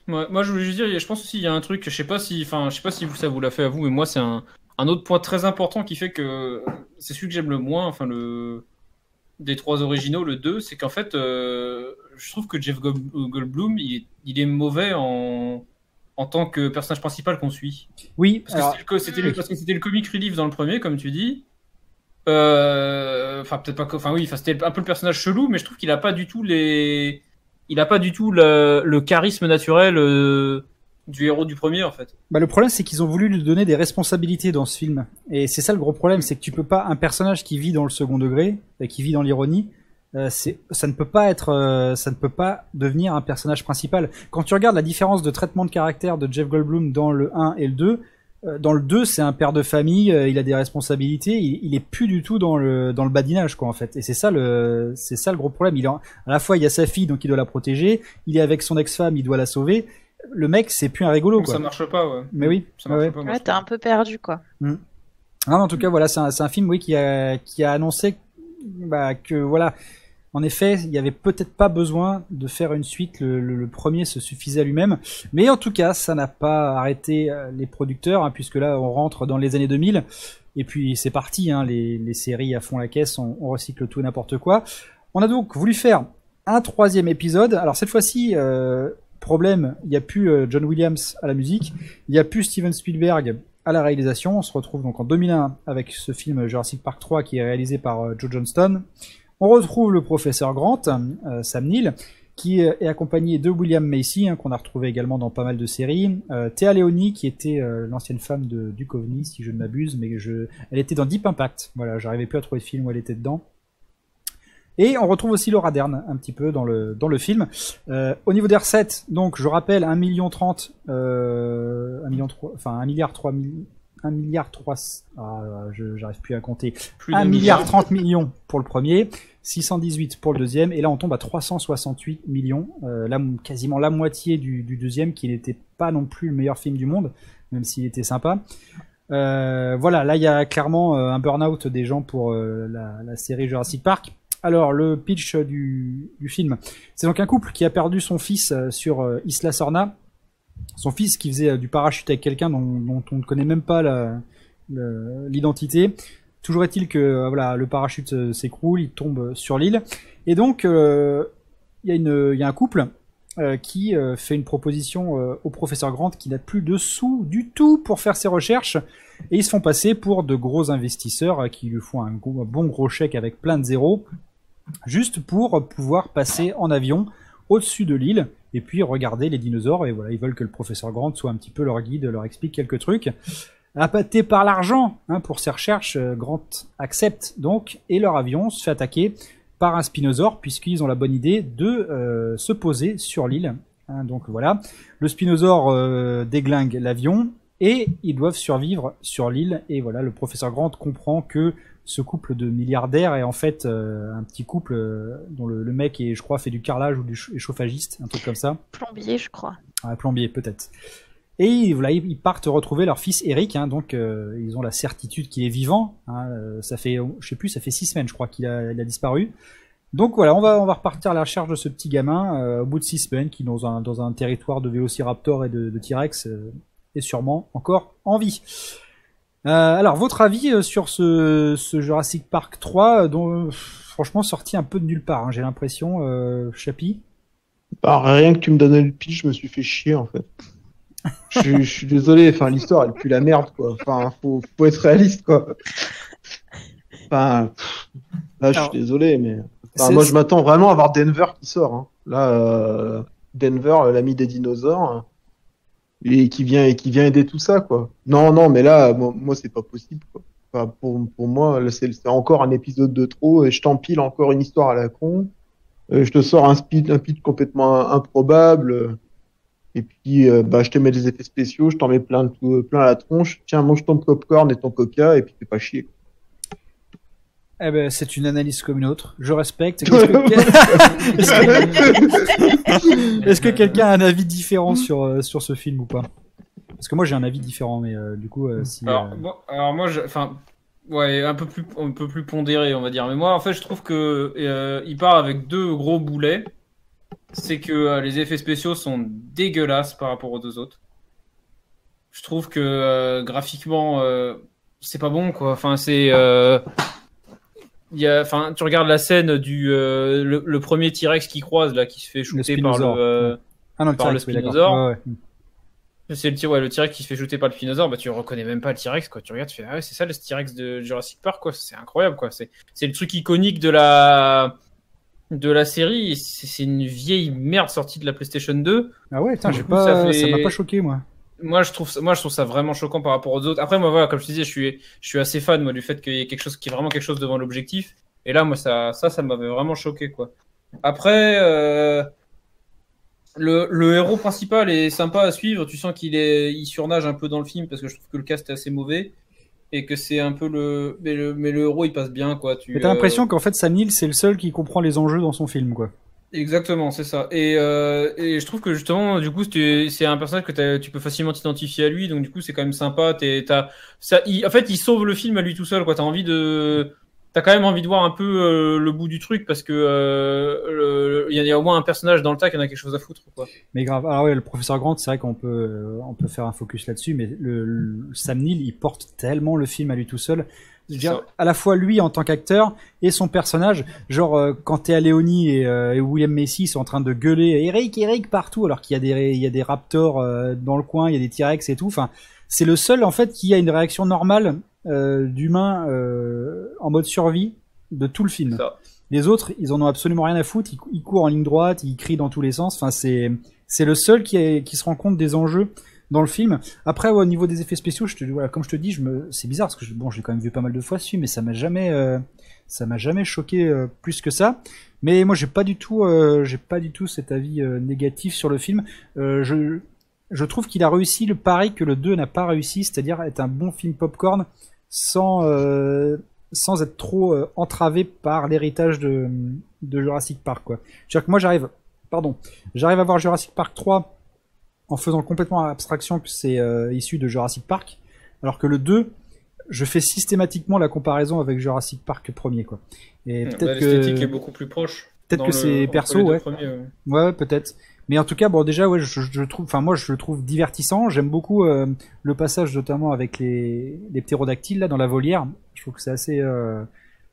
Ouais, moi, je voulais juste dire, je pense aussi il y a un truc, je sais pas si, enfin, je sais pas si vous, ça vous l'a fait à vous, mais moi, c'est un, un autre point très important qui fait que c'est celui que j'aime le moins, enfin, le, des trois originaux, le 2, c'est qu'en fait, euh, je trouve que Jeff Gold- Goldblum, il est, il est mauvais en, en tant que personnage principal qu'on suit. Oui, Parce que alors, c'était le le, oui. parce que c'était le comic relief dans le premier, comme tu dis. Euh, Enfin, peut-être pas. Enfin, oui, enfin, c'était un peu le personnage chelou, mais je trouve qu'il a pas du tout les. Il a pas du tout le, le charisme naturel euh, du héros du premier, en fait. Bah, le problème, c'est qu'ils ont voulu lui donner des responsabilités dans ce film. Et c'est ça le gros problème, c'est que tu peux pas, un personnage qui vit dans le second degré, euh, qui vit dans l'ironie, euh, ça ne peut pas être, euh, ça ne peut pas devenir un personnage principal. Quand tu regardes la différence de traitement de caractère de Jeff Goldblum dans le 1 et le 2, euh, dans le 2, c'est un père de famille, il a des responsabilités, il, il est plus du tout dans le dans le badinage quoi en fait. Et c'est ça le c'est ça le gros problème. Il à la fois il y a sa fille donc il doit la protéger, il est avec son ex-femme, il doit la sauver. Le mec, c'est plus un rigolo Donc quoi. ça marche pas, ouais. Mais oui, Ça marche ouais. pas. Ouais, t'es un peu perdu, quoi. Ah, non, en tout cas, voilà, c'est un, c'est un film, oui, qui a, qui a annoncé bah, que, voilà, en effet, il y avait peut-être pas besoin de faire une suite. Le, le- le premier se suffisait à lui-même, mais en tout cas, ça n'a pas arrêté euh, les producteurs, hein, puisque là, on rentre dans les années 2000. Et puis c'est parti, hein, les, les séries à fond la caisse, on, on recycle tout et n'importe quoi. On a donc voulu faire un troisième épisode. Alors cette fois-ci, euh, Problème, il n'y a plus euh, John Williams à la musique, il n'y a plus Steven Spielberg à la réalisation. On se retrouve donc en 2001 avec ce film Jurassic Park 3 qui est réalisé par euh, Joe Johnston. On retrouve le professeur Grant, euh, Sam Neill, qui est accompagné de William Macy, hein, qu'on a retrouvé également dans pas mal de séries. Théa Leoni, qui était l'ancienne femme de Duchovny, si je ne m'abuse, mais elle était dans Deep Impact. Voilà, j'arrivais plus à trouver le film où elle était dedans. Et on retrouve aussi Laura Dern un petit peu dans le, dans le film. Euh, au niveau des recettes, donc je rappelle 1 million 30, euh, 1 million 3, enfin 1 milliard 3 1 milliard 3, ah, j'arrive plus à compter. Plus 1 d'un milliard 30 millions pour le premier, 618 pour le deuxième, et là on tombe à 368 millions, euh, là, quasiment la moitié du, du deuxième, qui n'était pas non plus le meilleur film du monde, même s'il était sympa. Euh, voilà, là il y a clairement euh, un burn-out des gens pour euh, la, la série Jurassic Park. Alors le pitch du, film, c'est donc un couple qui a perdu son fils euh, sur euh, Isla Sorna. Son fils qui faisait euh, du parachute avec quelqu'un dont, on ne connaît même pas l'identité. Toujours est-il que voilà, le parachute s'écroule, il tombe sur l'île. Et donc, il y, a un couple qui fait une proposition au professeur Grant qui n'a plus de sous du tout pour faire ses recherches. Et ils se font passer pour de gros investisseurs qui lui font un bon gros chèque avec plein de zéros, juste pour pouvoir passer en avion au-dessus de l'île et puis regarder les dinosaures. Et voilà, ils veulent que le professeur Grant soit un petit peu leur guide, leur explique quelques trucs. Appâté par l'argent hein, pour ses recherches, euh, Grant accepte donc et leur avion se fait attaquer par un spinosaure puisqu'ils ont la bonne idée de euh, se poser sur l'île. Hein, donc voilà, le spinosaure euh, déglingue l'avion et ils doivent survivre sur l'île. Et voilà, le professeur Grant comprend que ce couple de milliardaires est en fait euh, un petit couple euh, dont le, le mec est, je crois, fait du carrelage ou du ch- chauffagiste, un truc comme ça. Plombier, je crois. Plombier peut-être. Et voilà, ils partent retrouver leur fils Eric, hein, donc euh, ils ont la certitude qu'il est vivant. hein, ça fait, je sais plus, ça fait six semaines, je crois, qu'il a, disparu. Donc voilà, on va on va repartir à la recherche de ce petit gamin au bout de six semaines, qui dans un dans un territoire de Vélociraptor et de, de T-Rex est sûrement encore en vie. Euh, alors votre avis euh, sur ce, ce Jurassic Park 3, euh, dont franchement sorti un peu de nulle part, hein, j'ai l'impression, euh, Chapi. Bah, rien que tu me donnais le pitch, je me suis fait chier en fait. Je, suis- je suis désolé, enfin l'histoire elle pue la merde quoi. Enfin faut, faut être réaliste quoi. Enfin là je suis désolé mais enfin, moi je m'attends vraiment à voir Denver qui sort. hein. Là euh, Denver l'ami des dinosaures euh, et qui vient et qui vient aider tout ça quoi. Non non mais là moi, c'est pas possible quoi. Enfin, pour, pour moi c'est encore un épisode de trop et je t'empile encore une histoire à la con. Euh, je te sors un speed, un pitch complètement improbable. Et puis, euh, bah, je te mets des effets spéciaux, je t'en mets plein, de plein à la tronche. Tiens, mange ton popcorn et ton coca, et puis fais pas chier. Eh ben, c'est une analyse comme une autre. Je respecte. Est-ce que, Est-ce que- Est-ce que quelqu'un a un avis différent sur, euh, sur ce film ou pas? Parce que moi j'ai un avis différent, mais euh, du coup, euh, si. Alors, euh, bon, alors moi, je- enfin, ouais, un peu plus, un peu plus pondéré, on va dire. Mais moi, en fait, je trouve que euh, il part avec deux gros boulets. C'est que euh, les effets spéciaux sont dégueulasses par rapport aux deux autres. Je trouve que euh, graphiquement, euh, c'est pas bon, quoi. Enfin, c'est, euh, y a, enfin, tu regardes la scène du euh, le, le premier T-Rex qui croise là, qui se fait shooter par le. euh, ah non, le par le oui, d'accord. spinosaure. Ouais. C'est le T- ouais, le T-Rex qui se fait shooter par le Spinosaure, bah tu reconnais même pas le T-Rex quoi. Tu regardes, tu fais ah ouais, c'est ça le T-Rex de Jurassic Park quoi. C'est incroyable quoi. C'est c'est le truc iconique de la de la série. C'est une vieille merde sortie de la PlayStation 2. Ah ouais, putain, j'ai pas, ça m'a pas choqué moi. Moi je trouve ça, moi je trouve ça vraiment choquant par rapport aux autres. Après moi voilà, comme je te disais, je suis je suis assez fan moi du fait qu'il y ait quelque chose qui est vraiment quelque chose devant l'objectif. Et là moi ça ça ça m'avait vraiment choqué quoi. Après euh, le, le héros principal est sympa à suivre. Tu sens qu'il est, il surnage un peu dans le film parce que je trouve que le cast est assez mauvais et que c'est un peu le, mais le, mais le héros il passe bien quoi. Tu, Mais t'as euh, l'impression qu'en fait Sam Neill c'est le seul qui comprend les enjeux dans son film quoi. Exactement, c'est ça. Et, euh, et je trouve que justement, du coup, c'est un personnage que tu peux facilement t'identifier à lui, donc du coup, c'est quand même sympa. T'es, t'as, ça, il- en fait, il sauve le film à lui tout seul, quoi. T'as envie de, t'as quand même envie de voir un peu euh, le bout du truc parce que euh, y, y a au moins un personnage dans le tas qui en a quelque chose à foutre, quoi. Mais grave. Alors ouais, le professeur Grant, c'est vrai qu'on peut, euh, on peut faire un focus là-dessus, mais le, le- Sam Neill, il porte tellement le film à lui tout seul. Je veux dire, à la fois lui en tant qu'acteur et son personnage. Genre, euh, quand Théa Léonie et, euh, et William Macy sont en train de gueuler Eric, Eric partout, alors qu'il y a des, il y a des raptors euh, dans le coin, il y a des T-Rex et tout. Enfin, c'est le seul en fait qui a une réaction normale euh, d'humain euh, en mode survie de tout le film. Les autres, ils en ont absolument rien à foutre. Ils, cou- ils courent en ligne droite, ils crient dans tous les sens. Enfin, c'est c'est le seul qui, est- qui se rend compte des enjeux dans le film. Après, au niveau des effets spéciaux, je te, voilà, comme je te dis, c'est bizarre parce que je, bon, j'ai quand même vu pas mal de fois ce film, mais ça m'a jamais, euh, ça m'a jamais choqué euh, plus que ça. Mais moi, j'ai pas du tout, euh, j'ai pas du tout cet avis négatif sur le film. Je, je trouve qu'il a réussi le pari que le 2 n'a pas réussi, c'est-à-dire être un bon film popcorn sans, sans être trop entravé par l'héritage de, de Jurassic Park, quoi. C'est-à-dire que moi, j'arrive, pardon, j'arrive à voir Jurassic Park 3 en faisant complètement abstraction que c'est euh, issu de Jurassic Park, alors que le 2, je fais systématiquement la comparaison avec Jurassic Park premier, quoi. Et Bah, peut-être L'esthétique que est beaucoup plus proche. peut-être que c'est perso, ouais. premiers, ouais. Ouais, ouais, peut-être. Mais en tout cas, bon, déjà, ouais, je, je trouve, enfin, moi, je le trouve divertissant. J'aime beaucoup euh, le passage, notamment avec les, les ptérodactyles là dans la volière. Je trouve que c'est assez, euh,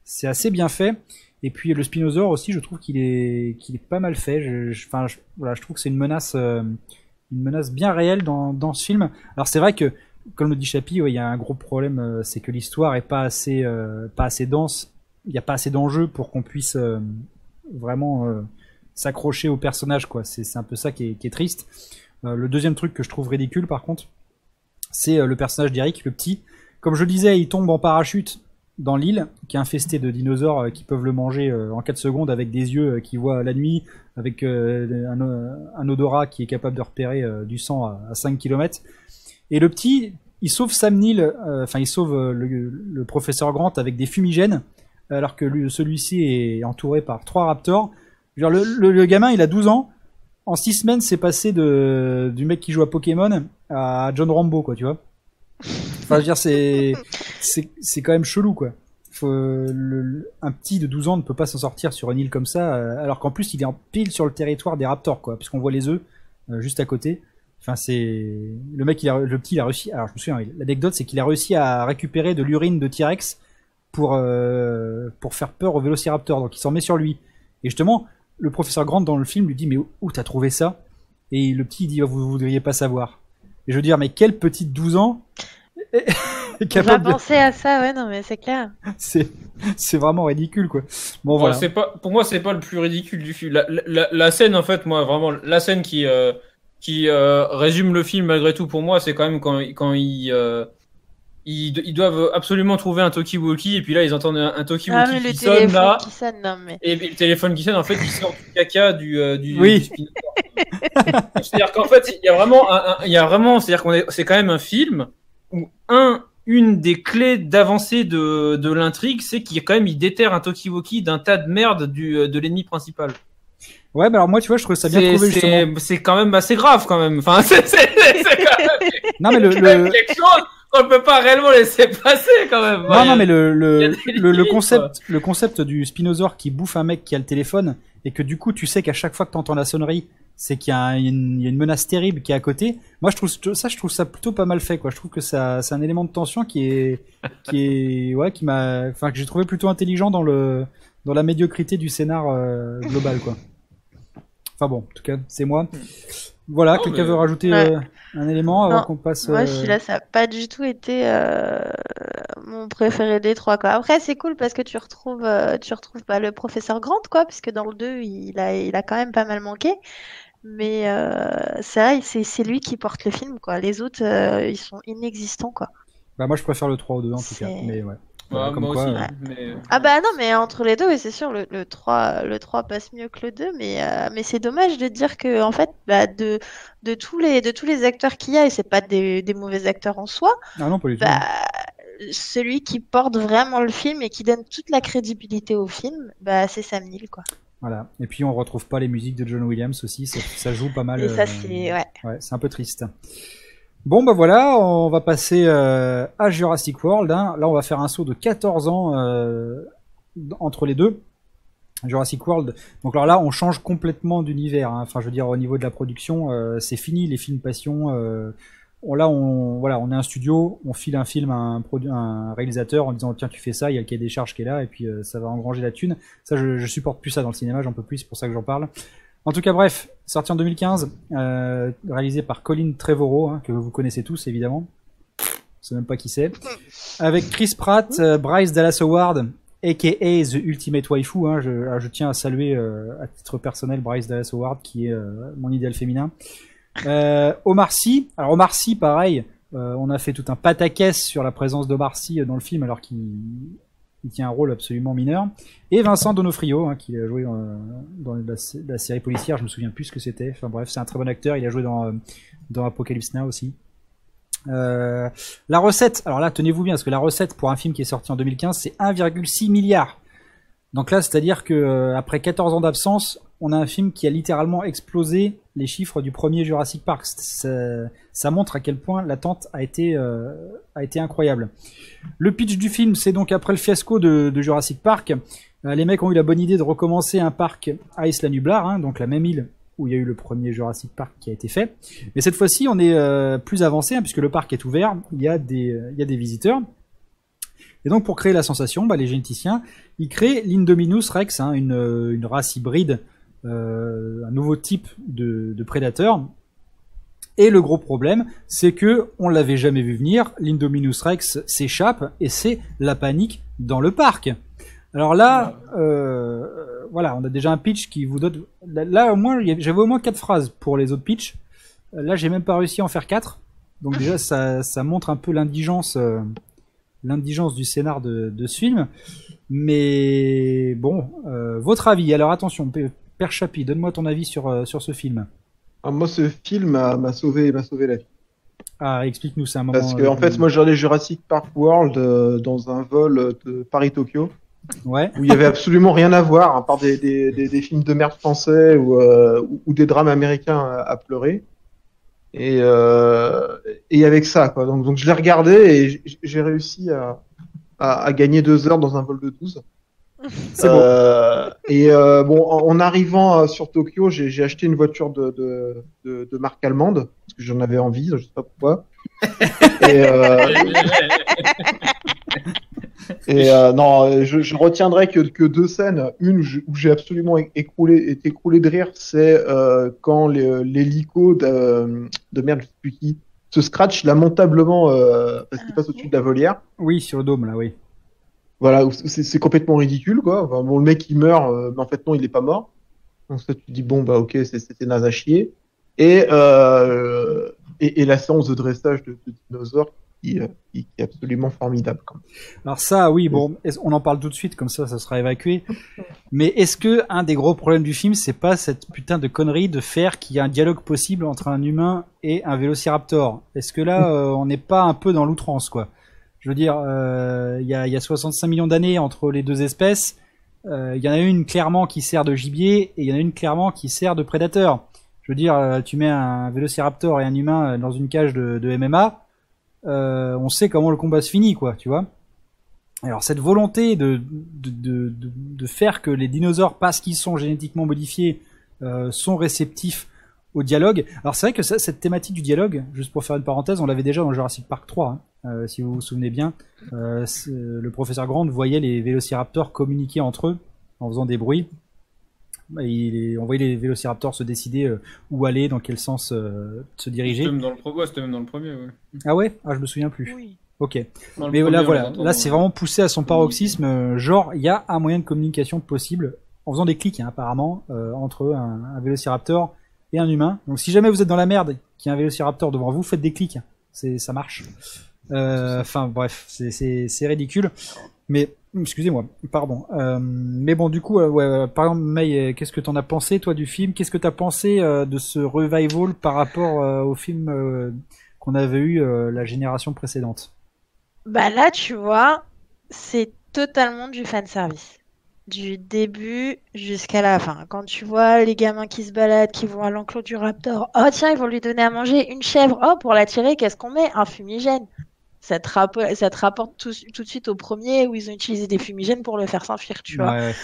c'est assez bien fait. Et puis le spinosaure aussi, je trouve qu'il est, qu'il est pas mal fait. Je, je- enfin, je, voilà, je trouve que c'est une menace, euh, une menace bien réelle dans, ce film. Alors c'est vrai que, comme le dit Chapi, il y a un gros problème, euh, c'est que l'histoire est pas assez, euh, dense. Il n'y a pas assez d'enjeux pour qu'on puisse euh, vraiment s'accrocher au personnage. C'est un peu ça qui est, qui est triste. Le deuxième truc que je trouve ridicule, par contre, c'est le personnage d'Eric, le petit. Comme je le disais, il tombe en parachute dans l'île, qui est infestée de dinosaures euh, qui peuvent le manger euh, en 4 secondes avec des yeux euh, qui voient la nuit, avec un, odorat qui est capable de repérer du sang à, à 5 km. Et le petit, il sauve Sam Neill, enfin il sauve le, professeur Grant avec des fumigènes, alors que lui- celui-ci est entouré par trois raptors. Le- le gamin, il a 12 ans. En 6 semaines, c'est passé de, du mec qui joue à Pokémon à John Rambo, quoi, tu vois. Enfin, je veux dire, c'est, c'est, c'est quand même chelou, quoi. Un petit de 12 ans ne peut pas s'en sortir sur une île comme ça, euh, alors qu'en plus, il est en pile sur le territoire des raptors, quoi, puisqu'on voit les œufs euh, juste à côté. Enfin, c'est le mec, il a, le petit, il a réussi. Alors, je me souviens, l'anecdote, c'est qu'il a réussi à récupérer de l'urine de T-Rex pour euh, pour faire peur au Vélociraptor. Donc, il s'en met sur lui. Et justement, le professeur Grant dans le film lui dit mais où, t'as trouvé ça? Et le petit dit vous vous devriez pas savoir. Et je veux dire mais quel petit de 12 ans est On va capable de... penser à ça, ouais, non, mais c'est clair. c'est c'est vraiment ridicule quoi. Bon Bon, voilà. c'est pas, pour moi, c'est pas le plus ridicule du film. La, la, la scène, en fait, moi, vraiment, la scène qui, euh, qui euh, résume le film malgré tout pour moi, c'est quand même quand, quand ils, euh, ils, ils doivent absolument trouver un talkie-walkie et puis là, ils entendent un, un Ah, talkie-walkie le qui sonne là. qui sonne, non, mais. Et, et le téléphone qui sonne, en fait, il sort du caca du, euh, du, Oui. du Spinosaurus. C'est-à-dire qu'en fait, il y a vraiment, il y a vraiment, c'est-à-dire qu'on est, c'est quand même un film où un, une des clés d'avancée de, de l'intrigue, c'est qu'il quand même il déterre un Tokiwoki d'un tas de merde du, euh, de l'ennemi principal. Ouais, mais alors moi tu vois, je trouve ça bien trouvé c'est- justement. C'est quand même assez grave quand même. Enfin, c'est quand même Non mais le, le... quelque chose qu'on ne peut pas réellement laisser passer quand même. non non mais le le, le, concept le concept du spinosaure qui bouffe un mec qui a le téléphone et que du coup tu sais qu'à chaque fois que t'entends la sonnerie c'est qu'il y, a y une il y a une menace terrible qui est à côté. Moi, je trouve ça, je trouve ça plutôt pas mal fait, quoi. Je trouve que ça, c'est un élément de tension qui est, qui est, ouais, qui m'a, enfin, que j'ai trouvé plutôt intelligent dans le, dans la médiocrité du scénar euh, global, quoi. Enfin bon, en tout cas, c'est moi. Voilà, quelqu'un mais- veut rajouter Ouais. euh, un élément avant qu'on passe. Moi, euh, celui-là, ça n'a pas du tout été euh, mon préféré des trois. Quoi. Après, c'est cool parce que tu retrouves, euh, tu retrouves bah, le professeur Grant, quoi, puisque dans le 2, il a, il a quand même pas mal manqué. Mais euh, c'est vrai, c'est c'est lui qui porte le film, quoi. Les autres, euh, ils sont inexistants, quoi. Bah, moi, je préfère le 3 au 2 en tout cas. Mais ouais. Comme moi quoi, aussi. euh, ouais. mais- Ah bah non, mais entre les deux, oui, c'est sûr, le, le 3, le 3 passe mieux que le 2, mais, euh, mais c'est dommage de dire que, en fait, bah, de, de, tous les, de tous les acteurs qu'il y a, et c'est pas des, des mauvais acteurs en soi, Ah non, pas du bah, celui qui porte vraiment le film et qui donne toute la crédibilité au film, bah, c'est Sam Neill, quoi. Voilà. Et puis, on retrouve pas les musiques de John Williams aussi. Ça, ça joue pas mal. Et ça, euh, c'est, ouais. Ouais, c'est un peu triste. Bon, bah voilà, on va passer euh, à Jurassic World. hein. Là, on va faire un saut de 14 ans euh, entre les deux. Jurassic World. Donc alors là, on change complètement d'univers. hein. Enfin, je veux dire, au niveau de la production, euh, c'est fini les films passion. On- là, on, voilà, on est un studio, on file un film à un, réalisateur en disant tiens, tu fais ça, il y a le cahier des charges qui est là, et puis euh, ça va engranger la thune. Ça, je, je supporte plus ça dans le cinéma, j'en peux plus, c'est pour ça que j'en parle. En tout cas, bref, sorti en 2015, euh, réalisé par Colin Trevorrow, hein, que vous connaissez tous évidemment. Je sais même pas qui c'est. Avec Chris Pratt, euh, Bryce Dallas Howard, aka The Ultimate Waifu. Hein, je, tiens à saluer à titre personnel Bryce Dallas Howard, qui est mon idéal féminin. Euh, Omar Sy. Alors Omar Sy, pareil, euh, on a fait tout un pataquès sur la présence d'Omar Sy dans le film, alors qu'il il tient un rôle absolument mineur. Et Vincent Donofrio, hein, qui a joué euh, dans la série policière, je me souviens plus ce que c'était. Enfin bref, c'est un très bon acteur. Il a joué dans, euh, dans Apocalypse Now aussi. Euh, la recette, alors là, tenez-vous bien, parce que la recette pour un film qui est sorti en 2015, c'est 1,6 milliard. Donc là, c'est-à-dire que euh, après 14 ans d'absence, on a un film qui a littéralement explosé les chiffres du premier Jurassic Park. Ça, montre à quel point l'attente a été euh, a été incroyable. Le pitch du film, c'est donc après le fiasco de, Jurassic Park, euh, les mecs ont eu la bonne idée de recommencer un parc à Isla Nublar, hein, donc la même île où il y a eu le premier Jurassic Park qui a été fait. Mais cette fois-ci, on est euh, plus avancé, hein, puisque le parc est ouvert, il y a des, visiteurs. Et donc, pour créer la sensation, bah, les généticiens, ils créent l'Indominus Rex, hein, une, race hybride, un nouveau type de, de prédateur. Et le gros problème, c'est que on l'avait jamais vu venir. L'Indominus Rex s'échappe et c'est la panique dans le parc. Alors là, euh, voilà, on a déjà un pitch qui vous donne. Là, au moins, j'avais au moins quatre phrases pour les autres pitchs. Euh, Là, j'ai même pas réussi à en faire quatre. Donc déjà, ça, ça montre un peu l'indigence, euh, l'indigence du scénar de, de ce film. Mais bon, euh, votre avis. Alors attention, Père Chapi, donne-moi ton avis sur euh, sur ce film. Ah, moi, ce film m'a sauvé, sauvé la vie. Ah, explique-nous, c'est un moment. Parce que, euh, en fait, moi, j'ai regardé Jurassic Park World euh, dans un vol de Paris-Tokyo, ouais. où il y avait absolument rien à voir, à part des, des, des, des films de merde français ou, euh, ou, des drames américains à, à pleurer. Et, et avec ça, quoi. Donc, donc je l'ai regardé et j'ai réussi à, à, à gagner deux heures dans un vol de 12. C'est bon. Euh, et euh, bon, en, en arrivant euh, sur Tokyo, j'ai acheté une voiture de, de, de, de marque allemande parce que j'en avais envie, je sais pas pourquoi. et euh, et euh, non, je, je retiendrai que, que deux scènes. Une où j'ai absolument écroulé, été écroulé de rire, c'est euh, quand les- l'hélico de, de merde, je sais plus qui, se scratch lamentablement euh, parce qu'il passe au-dessus de la volière. Oui, sur le dôme là, oui. Voilà, c'est complètement ridicule, quoi. Enfin, bon, le mec il meurt, euh, mais en fait non, il est pas mort. Donc ça, tu te dis bon bah ok, c'était naze à chier. Et, euh, et et la séance de dressage de, de dinosaures qui, euh, qui, est absolument formidable. Quand même. Alors ça, oui, bon, on en parle tout de suite, comme ça, ça sera évacué. Mais est-ce que un des gros problèmes du film, c'est pas cette putain de connerie de faire qu'il y a un dialogue possible entre un humain et un vélociraptor? Est-ce que là, euh, on n'est pas un peu dans l'outrance, quoi? Je veux dire, euh, il y, a, il y a 65 millions d'années entre les deux espèces. Euh, Il y en a une clairement qui sert de gibier et il y en a une clairement qui sert de prédateur. Je veux dire, euh, tu mets un vélociraptor et un humain dans une cage de, MMA, on sait comment le combat se finit, quoi, tu vois. Alors cette volonté de, de, faire que les dinosaures, parce qu'ils sont génétiquement modifiés, sont réceptifs au dialogue. Alors c'est vrai que ça- cette thématique du dialogue, juste pour faire une parenthèse, on l'avait déjà dans Jurassic Park 3, hein, euh, si vous vous souvenez bien. Euh, c'est- le professeur Grant voyait les vélociraptors communiquer entre eux en faisant des bruits. Il, on voyait les vélociraptors se décider euh, où aller, dans quel sens euh, se diriger. C'était même dans le pro- ouais, c'était même dans le premier. Ouais. Ah ouais? Ah je me souviens plus. Oui. Ok. Dans Mais premier, là, voilà, là c'est vraiment poussé à son paroxysme. euh, Genre, il y a un moyen de communication possible en faisant des clics, hein, apparemment, euh, entre un, un vélociraptor humain. Donc, si jamais vous êtes dans la merde, qu'il y a un vélociraptor devant vous, faites des clics. C'est, ça marche. Euh, Enfin, bref, c'est, ridicule. Mais, excusez-moi, pardon. Euh, mais bon, du coup, euh, ouais, par exemple, May, qu'est-ce que t'en as pensé, toi, du film? Qu'est-ce que t'as pensé de ce revival par rapport au film qu'on avait eu la génération précédente? Bah là, tu vois, c'est totalement du fan service. Du début jusqu'à la fin. Quand tu vois les gamins qui se baladent, qui vont à l'enclos du raptor, oh tiens, ils vont lui donner à manger une chèvre. Oh, pour l'attirer, qu'est-ce qu'on met? Un fumigène. Ça te, rapo- ça te rapporte tout, tout de suite au premier où ils ont utilisé des fumigènes pour le faire s'enfuir, tu vois. Ouais,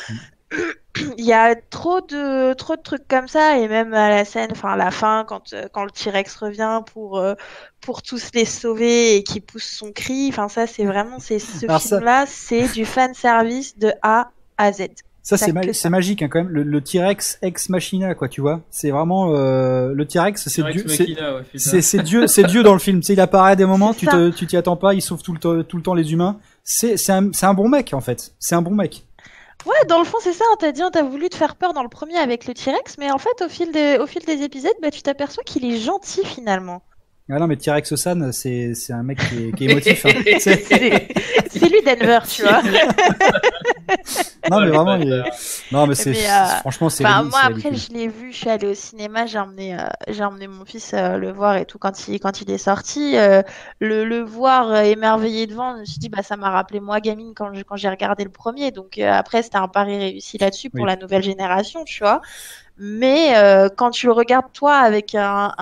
il y a trop de trop de trucs comme ça et même à la scène, enfin à la fin quand euh, quand le T-Rex revient pour euh, pour tous les sauver et qui pousse son cri, enfin ça c'est vraiment c'est ce film-là, c'est du fan service de A à Z. Ça, c'est que ma- ça. c'est magique hein, quand même. Le, le T-Rex ex machina, quoi, tu vois. C'est vraiment euh, le T-Rex, c'est Rex Dieu, c'est- Machina, ouais, putain. c'est c'est Dieu, c'est Dieu dans le film. Tu sais, il apparaît à des moments, tu ça. te, tu t'y attends pas, il sauve tout le temps, tout le temps les humains. C'est, c'est un, c'est un bon mec en fait. C'est un bon mec. Ouais, dans le fond c'est ça. On t'a dit, on t'a voulu te faire peur dans le premier avec le T-Rex, mais en fait au fil des au fil des épisodes, bah tu t'aperçois qu'il est gentil finalement. Ah non, mais T-Rex San, c'est, c'est un mec qui est, qui est émotif. hein. C'est- lui Denver, tu vois. Non, mais vraiment, il est- non, mais c'est, euh, franchement, c'est. Enfin, c'est moi après je l'ai vu, je suis allée au cinéma, j'ai emmené, euh, j'ai emmené mon fils euh, le voir et tout quand il quand il est sorti, euh, le, le voir euh, émerveillé devant, je me suis dit bah ça m'a rappelé moi gamine quand je- quand j'ai regardé le premier, donc euh, après c'était un pari réussi là-dessus pour Oui. la nouvelle génération, tu vois. Mais euh, quand tu le regardes toi avec un,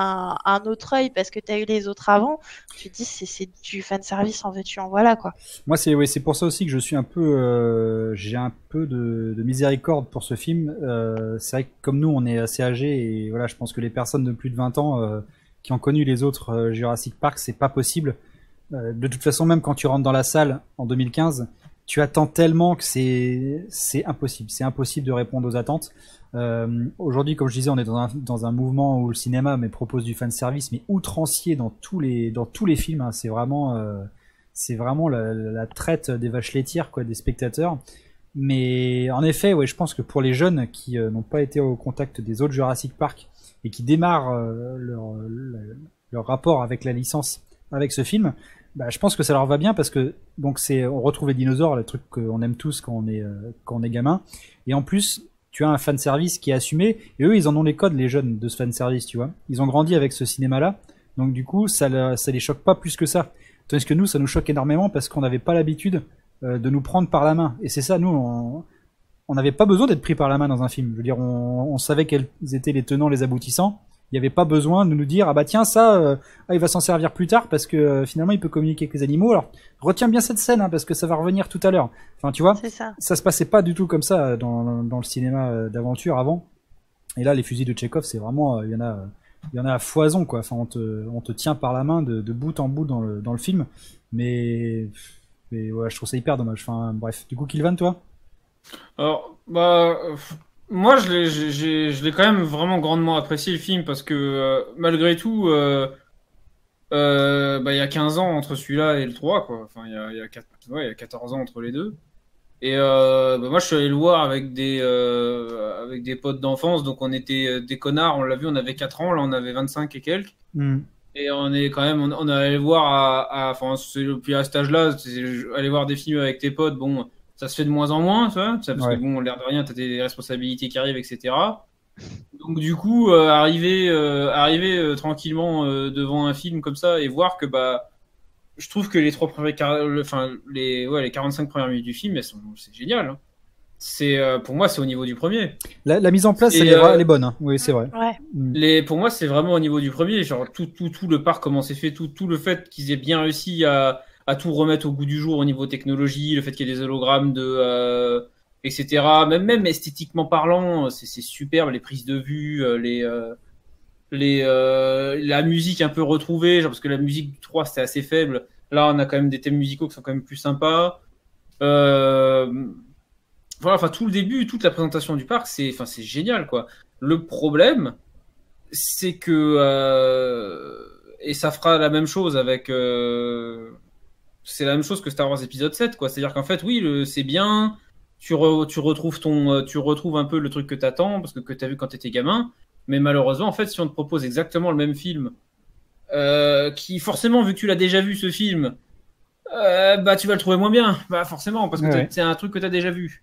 autre œil parce que tu as eu les autres avant, tu te dis c'est du fan service en veux-tu en voilà quoi. Moi, c'est ouais, pour ça aussi que je suis un peu, euh, j'ai un peu de, de miséricorde pour ce film. Euh, c'est vrai que comme nous, on est assez âgés et voilà, je pense que les personnes de plus de 20 ans qui ont connu les autres Jurassic Park, c'est pas possible. De toute façon, même quand tu rentres dans la salle en 2015, tu attends tellement que c'est c'est impossible. C'est impossible de répondre aux attentes. Euh, Aujourd'hui, comme je disais, on est dans un, dans un mouvement où le cinéma mais propose du fan service, mais outrancier dans tous les dans tous les films. hein. C'est vraiment euh, c'est vraiment la, traite des vaches laitières quoi des spectateurs mais en effet ouais je pense que pour les jeunes qui euh, n'ont pas été au contact des autres Jurassic Park et qui démarrent leur, leur rapport avec la licence avec ce film bah, je pense que ça leur va bien parce que donc c'est on retrouve les dinosaures le truc qu'on aime tous quand on est euh, quand on est gamin et en plus tu as un fan service qui est assumé et eux ils en ont les codes les jeunes de ce fan service tu vois ils ont grandi avec ce cinéma là donc du coup ça, ça les choque pas plus que ça Tandis que nous, ça nous choque énormément parce qu'on n'avait pas l'habitude euh, de nous prendre par la main. Et c'est ça, nous, on n'avait pas besoin d'être pris par la main dans un film. Je veux dire, on savait quels étaient les tenants, les aboutissants. Il n'y avait pas besoin de nous dire, ah bah tiens, ça, euh, ah, il va s'en servir plus tard parce que euh, finalement, il peut communiquer avec les animaux. Alors, retiens bien cette scène hein, parce que ça va revenir tout à l'heure. Enfin, tu vois, ça. ça se passait pas du tout comme ça dans, dans le cinéma euh, d'aventure avant. Et là, les fusils de Chekhov, c'est vraiment, euh, il y en a, euh, il y en a à foison quoi. Enfin, on te, on te tient par la main de, de bout en bout dans le, dans le film. Mais, mais ouais, je trouve ça hyper dommage. Enfin, bref. Du coup, Kilvan, toi? Alors, bah, euh, moi, je l'ai, je quand même vraiment grandement apprécié le film parce que euh, malgré tout, euh, euh, bah, il y a 15 ans entre celui-là et le 3, quoi. Enfin, il y a, y a, ouais, y a 14 ans entre les deux. Et bah, moi, je suis allé le voir avec des, avec des potes d'enfance, donc on était des connards, on l'a vu, on avait 4 ans, là on avait 25 et quelques. Et on est quand même, on, on est allé voir à, à- enfin, puis à cet âge-là, c'est- aller voir des films avec tes potes, bon, ça se fait de moins en moins, tu vois, ça, parce Ouais. que bon, l'air de rien, t'as des responsabilités qui arrivent, etc. Donc du coup, euh, arriver, euh, arriver euh, tranquillement euh, devant un film comme ça et voir que bah, je trouve que les trois premiers, le- enfin les, ouais, les 45 premières minutes du film, elles sont, c'est génial. hein. C'est, euh, pour moi, c'est au niveau du premier. La, la mise en place, Et, elle, est, elle est bonne. hein. Oui, c'est vrai. Ouais. Mm. Les, pour moi, c'est vraiment au niveau du premier. Genre, tout, tout, tout le parc, comment c'est fait, tout, tout le fait qu'ils aient bien réussi à, à tout remettre au goût du jour au niveau technologie, le fait qu'il y ait des hologrammes, de, euh, etc. Même, même esthétiquement parlant, c'est superbe, les prises de vue, euh, les, euh, les, la musique un peu retrouvée, parce que la musique du 3 c'était assez faible. Là, on a quand même des thèmes musicaux qui sont quand même plus sympas. Voilà, enfin, tout le début, toute la présentation du parc, c'est, enfin, c'est génial, quoi. Le problème, c'est que et ça fera la même chose avec c'est la même chose que Star Wars épisode 7 quoi. C'est à dire qu'en fait oui le- c'est bien. Tu, re- tu retrouves ton euh, tu retrouves un peu le truc que t'attends parce que que t'as vu quand t'étais gamin. Mais malheureusement en fait si on te propose exactement le même film euh, qui forcément vu que tu l'as déjà vu ce film euh, bah tu vas le trouver moins bien. Bah forcément parce que Ouais. c'est un truc que t'as déjà vu.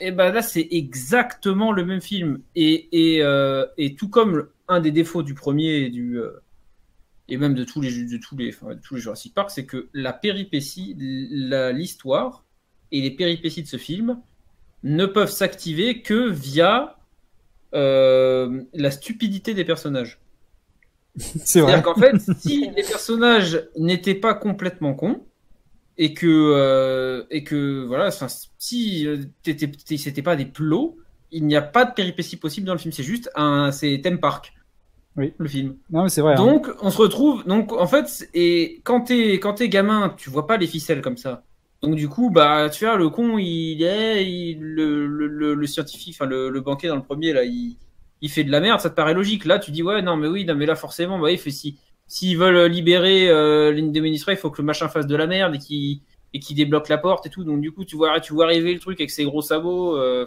Et ben là, c'est exactement le même film. Et, et, euh, et tout comme un des défauts du premier et du et même de tous les de tous les enfin, de tous les Jurassic Park, c'est que la péripétie, l'histoire et les péripéties de ce film ne peuvent s'activer que via euh, la stupidité des personnages. C'est vrai. C'est-à-dire qu'en fait, si les personnages n'étaient pas complètement cons, et que, euh, et que voilà, si euh, c'était pas des plots, il n'y a pas de péripéties possibles dans le film. C'est juste un, c'est theme park. Oui. Le film. Non, c'est vrai. hein. Donc, on se retrouve. Donc, en fait, et quand t'es quand t'es gamin, tu vois pas les ficelles comme ça. Donc, du coup, bah, tu vois, le con, il est il- le, le, le, le scientifique, enfin le, le banquier dans le premier là, il, il fait de la merde. Ça te paraît logique. Là, tu dis ouais, non, mais oui, non, mais là, forcément, bah, il fait si s'ils veulent libérer euh, l'Indoministra, il faut que le machin fasse de la merde et qu'il et qui débloque la porte et tout. Donc, du coup, tu vois, tu vois arriver le truc avec ses gros sabots. euh,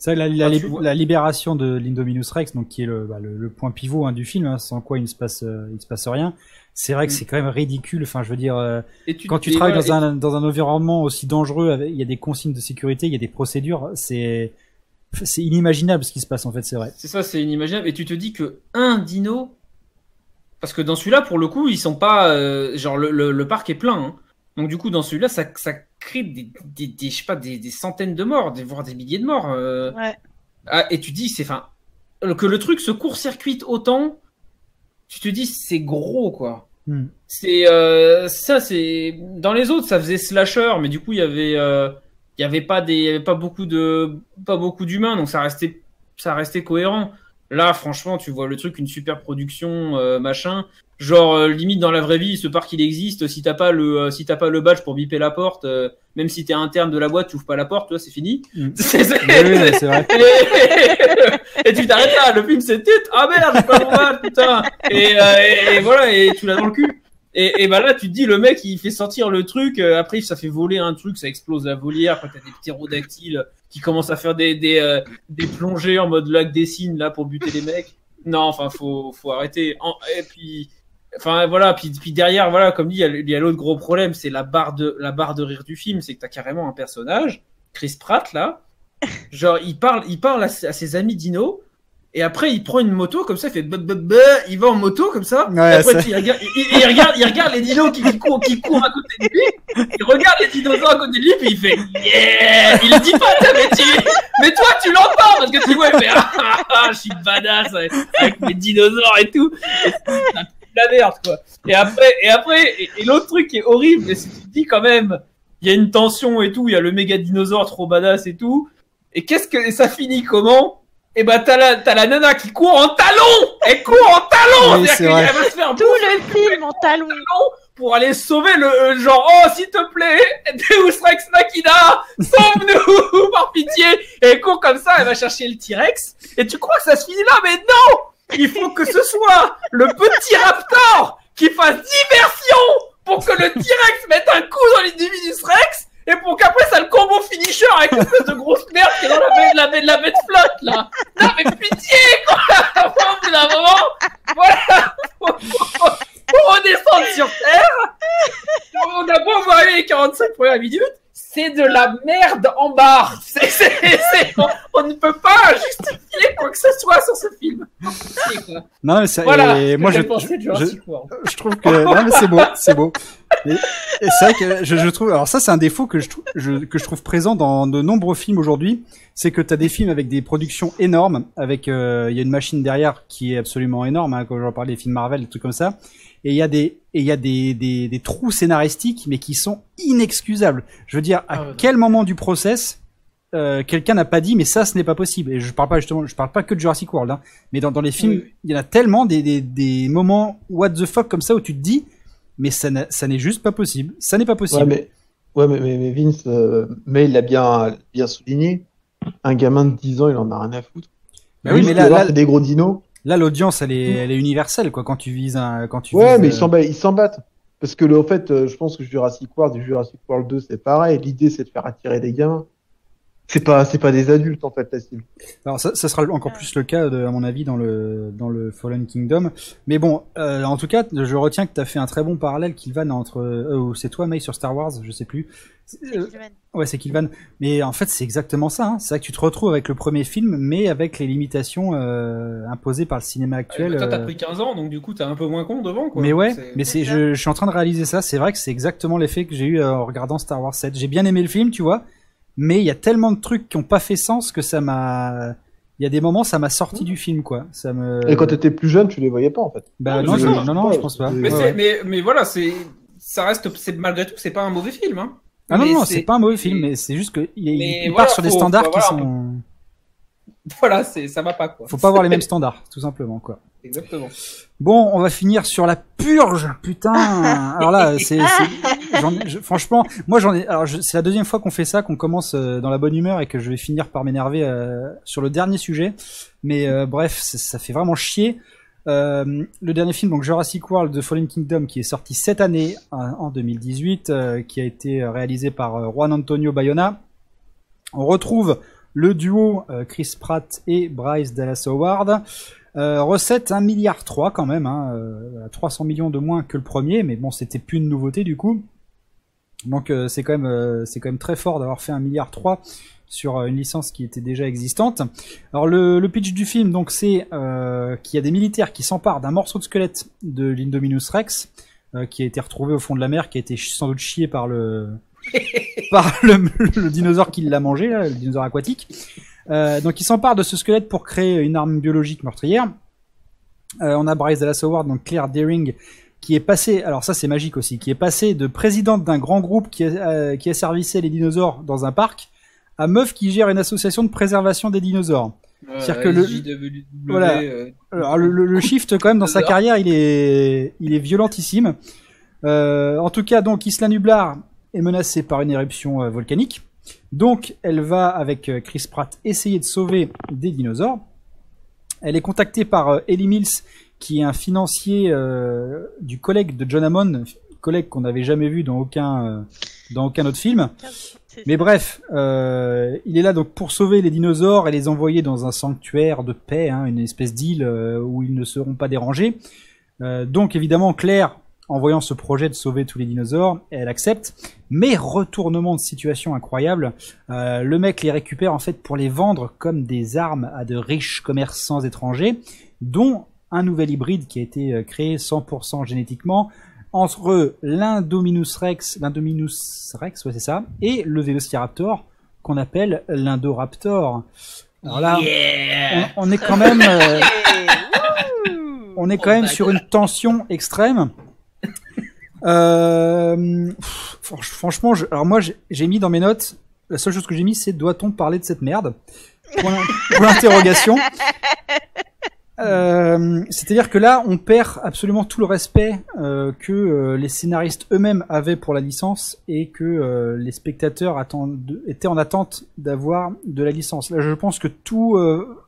C'est vrai que la, la, Ah, la libération de l'Indominus Rex, donc qui est le, bah, le, le point pivot hein, du film, hein, sans quoi il ne se passe, euh, il ne se passe rien. C'est vrai que Mm. c'est quand même ridicule. Enfin, je veux dire, euh, et tu, quand tu travailles voilà, dans un dans un environnement aussi dangereux, avec- il y a des consignes de sécurité, il y a des procédures. C'est c'est inimaginable ce qui se passe en fait. C'est vrai. C'est ça, c'est inimaginable. Et tu te dis que un dino, parce que dans celui-là, pour le coup, ils sont pas, euh, genre le, le, le parc est plein. hein. Donc du coup, dans celui-là, ça, ça crée des, des, des, je sais pas, des, des centaines de morts, des, voire des milliers de morts. euh. Ouais. Ah, et tu dis, c'est, enfin, que le truc se court-circuite autant, tu te dis, c'est gros, quoi. Hmm. C'est euh, ça, c'est dans les autres, ça faisait slasher, mais du coup, il y avait, euh, il y avait pas des, il y avait pas beaucoup de, pas beaucoup d'humains, donc ça restait, ça restait cohérent. Là, franchement, tu vois le truc, une super production, euh, machin. Genre euh, limite dans la vraie vie, ce parc il existe. Si t'as pas le, euh, si t'as pas le badge pour biper la porte, euh, même si t'es interne de la boîte, tu ouvres pas la porte, toi, c'est fini. Mm. C'est- c'est- Oui, oui, mais c'est vrai. et, tu t'arrêtes là, le film c'est tut, ah merde, j'ai pas mon badge, putain. Et, euh, et, et voilà, et tu l'as dans le cul. Et, et bah là, tu te dis, le mec, il fait sortir le truc, euh, après, ça fait voler un truc, ça explose la volière, quand t'as des ptérodactyles qui commencent à faire des, des, euh, des plongées en mode lac des signes, là, pour buter les mecs. Non, enfin, faut, faut arrêter. Et puis, enfin, voilà, puis, puis derrière, voilà, comme dit, il y a, l'autre gros problème, c'est la barre de, la barre de rire du film, c'est que t'as carrément un personnage, Chris Pratt, là, genre, il parle, il parle à, à ses amis dino, et après, il prend une moto, comme ça, il fait bah, bah, bah, il va en moto, comme ça, Ouais, et après, ça- il regarde, il, regarde, il regarde les dinos qui, qui courent, qui courent à côté de lui, il regarde les dinosaures à côté de lui, puis il fait yeah! Il le dit pas, mais tu, mais toi, tu l'entends, parce que tu vois, il fait ah, ah, ah, je suis badass avec, avec mes dinosaures et tout. Et la merde, quoi. Et après, et après, et, et l'autre truc qui est horrible, c'est que tu dis quand même, il y a une tension et tout, il y a le méga dinosaure trop badass et tout. Et qu'est-ce que, et ça finit comment? Et bah, t'as la, t'as la nana qui court en talons! Elle court en talons! Oui, c'est C'est-à-dire vrai. qu'elle va se faire Tout le film en talons. pour aller sauver le euh, genre oh s'il te plaît Deus Rex Machina sauve-nous par pitié et elle court comme ça elle va chercher le T-Rex et tu crois que ça se finit là? Mais non il faut que ce soit le petit raptor qui fasse diversion pour que le T-Rex mette un coup dans l'Individus Rex et pour qu'après ça le combo finisher avec une espèce de grosse merde qui est dans la baie, la baie, la baie de flotte là. Non mais pitié quoi. Au bout d'un moment voilà. Faut redescendre sur Terre. On a beau voir les 45 premières minutes, c'est de la merde en barre. On, on ne peut pas justifier quoi que ce soit sur ce film. Quoi. Non, mais ça, Voilà. et moi que je, je, je trouve que non mais c'est beau, c'est beau. Et, et c'est vrai que je, je trouve. Alors ça, c'est un défaut que je, trou- je- que je trouve présent dans de nombreux films aujourd'hui, c'est que t'as des films avec des productions énormes, avec euh, il y a une machine derrière qui est absolument énorme, hein, quand j'en parlais des films Marvel, des trucs comme ça. Et il y a des et il y a des, des des trous scénaristiques, mais qui sont inexcusables. Je veux dire, à Ah ouais. quel moment du process euh, quelqu'un n'a pas dit mais ça ce n'est pas possible et je parle pas justement je parle pas que de Jurassic World hein, mais dans, dans les films oui. il y en a tellement des, des, des moments what the fuck comme ça où tu te dis mais ça n'est juste pas possible ça n'est pas possible Ouais, mais, ouais, mais, mais, mais Vince, euh, mais il l'a bien, bien souligné. Un gamin de 10 ans, il en a rien à foutre. Bah oui mais là là, des gros dinos. Là l'audience elle est elle est universelle quoi quand tu vises un quand tu Ouais, vises, mais euh, ils s'en battent, ils s'en battent. Parce que, le, en fait, euh, je pense que Jurassic World et Jurassic World 2, c'est pareil. L'idée, c'est de faire attirer des gamins. C'est pas, c'est pas des adultes, en fait, la cible. Alors ça, ça sera encore plus le cas, de, à mon avis, dans le dans le Fallen Kingdom. Mais bon, euh, en tout cas, je retiens que tu as fait un très bon parallèle, Kilvan, entre... Euh, ou c'est toi, May, sur Star Wars, je sais plus. Euh, ouais, c'est Kilvan. Mais en fait, c'est exactement ça. Hein. C'est vrai que tu te retrouves avec le premier film, mais avec les limitations euh, imposées par le cinéma actuel. Ouais, toi, t'as euh, pris 15 ans, donc du coup, t'es un peu moins con devant, quoi. mais ouais, mais c'est, je, je suis en train de réaliser ça. C'est vrai que c'est exactement l'effet que j'ai eu euh, en regardant Star Wars 7. J'ai bien aimé le film, tu vois, mais il y a tellement de trucs qui ont pas fait sens que ça m'a. Il y a des moments, ça m'a sorti du film, quoi. Ça me. Et quand t'étais plus jeune, tu les voyais pas, en fait. Bah non, ça. non, non, je pense pas. Mais, Ouais, mais, mais voilà, c'est, ça reste, c'est, malgré tout, c'est pas un mauvais film, hein. Ah non, Mais non, c'est pas un mauvais film, mais- c'est juste que il, voilà, part sur des standards faut- qui voilà, sont. Voilà, c'est ça va pas quoi. Faut pas avoir les mêmes standards, tout simplement quoi. Exactement. Bon, on va finir sur la purge, putain. Alors là, c'est, franchement, moi j'en ai. Alors c'est la deuxième fois qu'on fait ça, qu'on commence euh, dans la bonne humeur et que je vais finir par m'énerver euh, sur le dernier sujet. Mais euh, bref, ça fait vraiment chier. Euh, le dernier film, donc Jurassic World: The Fallen Kingdom, qui est sorti cette année en, en 2018, euh, qui a été réalisé par euh, Juan Antonio Bayona. On retrouve le duo euh, Chris Pratt et Bryce Dallas Howard. Euh, recette 1 milliard 3 quand même, hein, euh, 300 millions de moins que le premier, mais bon c'était plus une nouveauté du coup. Donc euh, c'est quand même euh, c'est quand même très fort d'avoir fait 1 milliard 3 sur euh, une licence qui était déjà existante. Alors le, le pitch du film donc c'est euh, qu'il y a des militaires qui s'emparent d'un morceau de squelette de l'Indominus Rex euh, qui a été retrouvé au fond de la mer, qui a été sans doute chié par le par le, le dinosaure qui l'a mangé, là, le dinosaure aquatique. Euh, donc il s'empare de ce squelette pour créer une arme biologique meurtrière. Euh, on a Bryce Dallas Howard, donc Claire Deering, qui est passée, alors ça c'est magique aussi, qui est passée de présidente d'un grand groupe qui, euh, qui asservissait les dinosaures dans un parc à meuf qui gère une association de préservation des dinosaures. C'est-à-dire que le- JWW, Voilà. euh, Alors le, le- le shift quand même dans sa carrière, il est, il est violentissime. Euh, en tout cas, donc Isla Nublar est menacée par une éruption euh, volcanique. Donc, elle va avec euh, Chris Pratt essayer de sauver des dinosaures. Elle est contactée par euh, Ellie Mills, qui est un financier euh, du collègue de John Hammond, collègue qu'on n'avait jamais vu dans aucun, euh, dans aucun autre film. Mais bref, euh, il est là donc pour sauver les dinosaures et les envoyer dans un sanctuaire de paix, hein, une espèce d'île où ils ne seront pas dérangés. Donc évidemment, Claire, en voyant ce projet de sauver tous les dinosaures, elle accepte. Mais retournement de situation incroyable, euh, le mec les récupère en fait pour les vendre comme des armes à de riches commerçants étrangers, dont un nouvel hybride qui a été euh, créé 100% génétiquement entre l'Indominus Rex, l'Indominus Rex, ouais c'est ça, et le Vélociraptor qu'on appelle l'Indoraptor. Alors là, yeah. on, on est quand même, euh, on est quand Oh même sur une tension extrême. Euh, franchement, je- alors moi j'ai mis dans mes notes, la seule chose que j'ai mis c'est doit-on parler de cette merde? Point point d'interrogation. Euh, C'est-à-dire que là, on perd absolument tout le respect euh, que euh, les scénaristes eux-mêmes avaient pour la licence et que euh, les spectateurs attendent, étaient en attente d'avoir de la licence. Là, je pense que tout,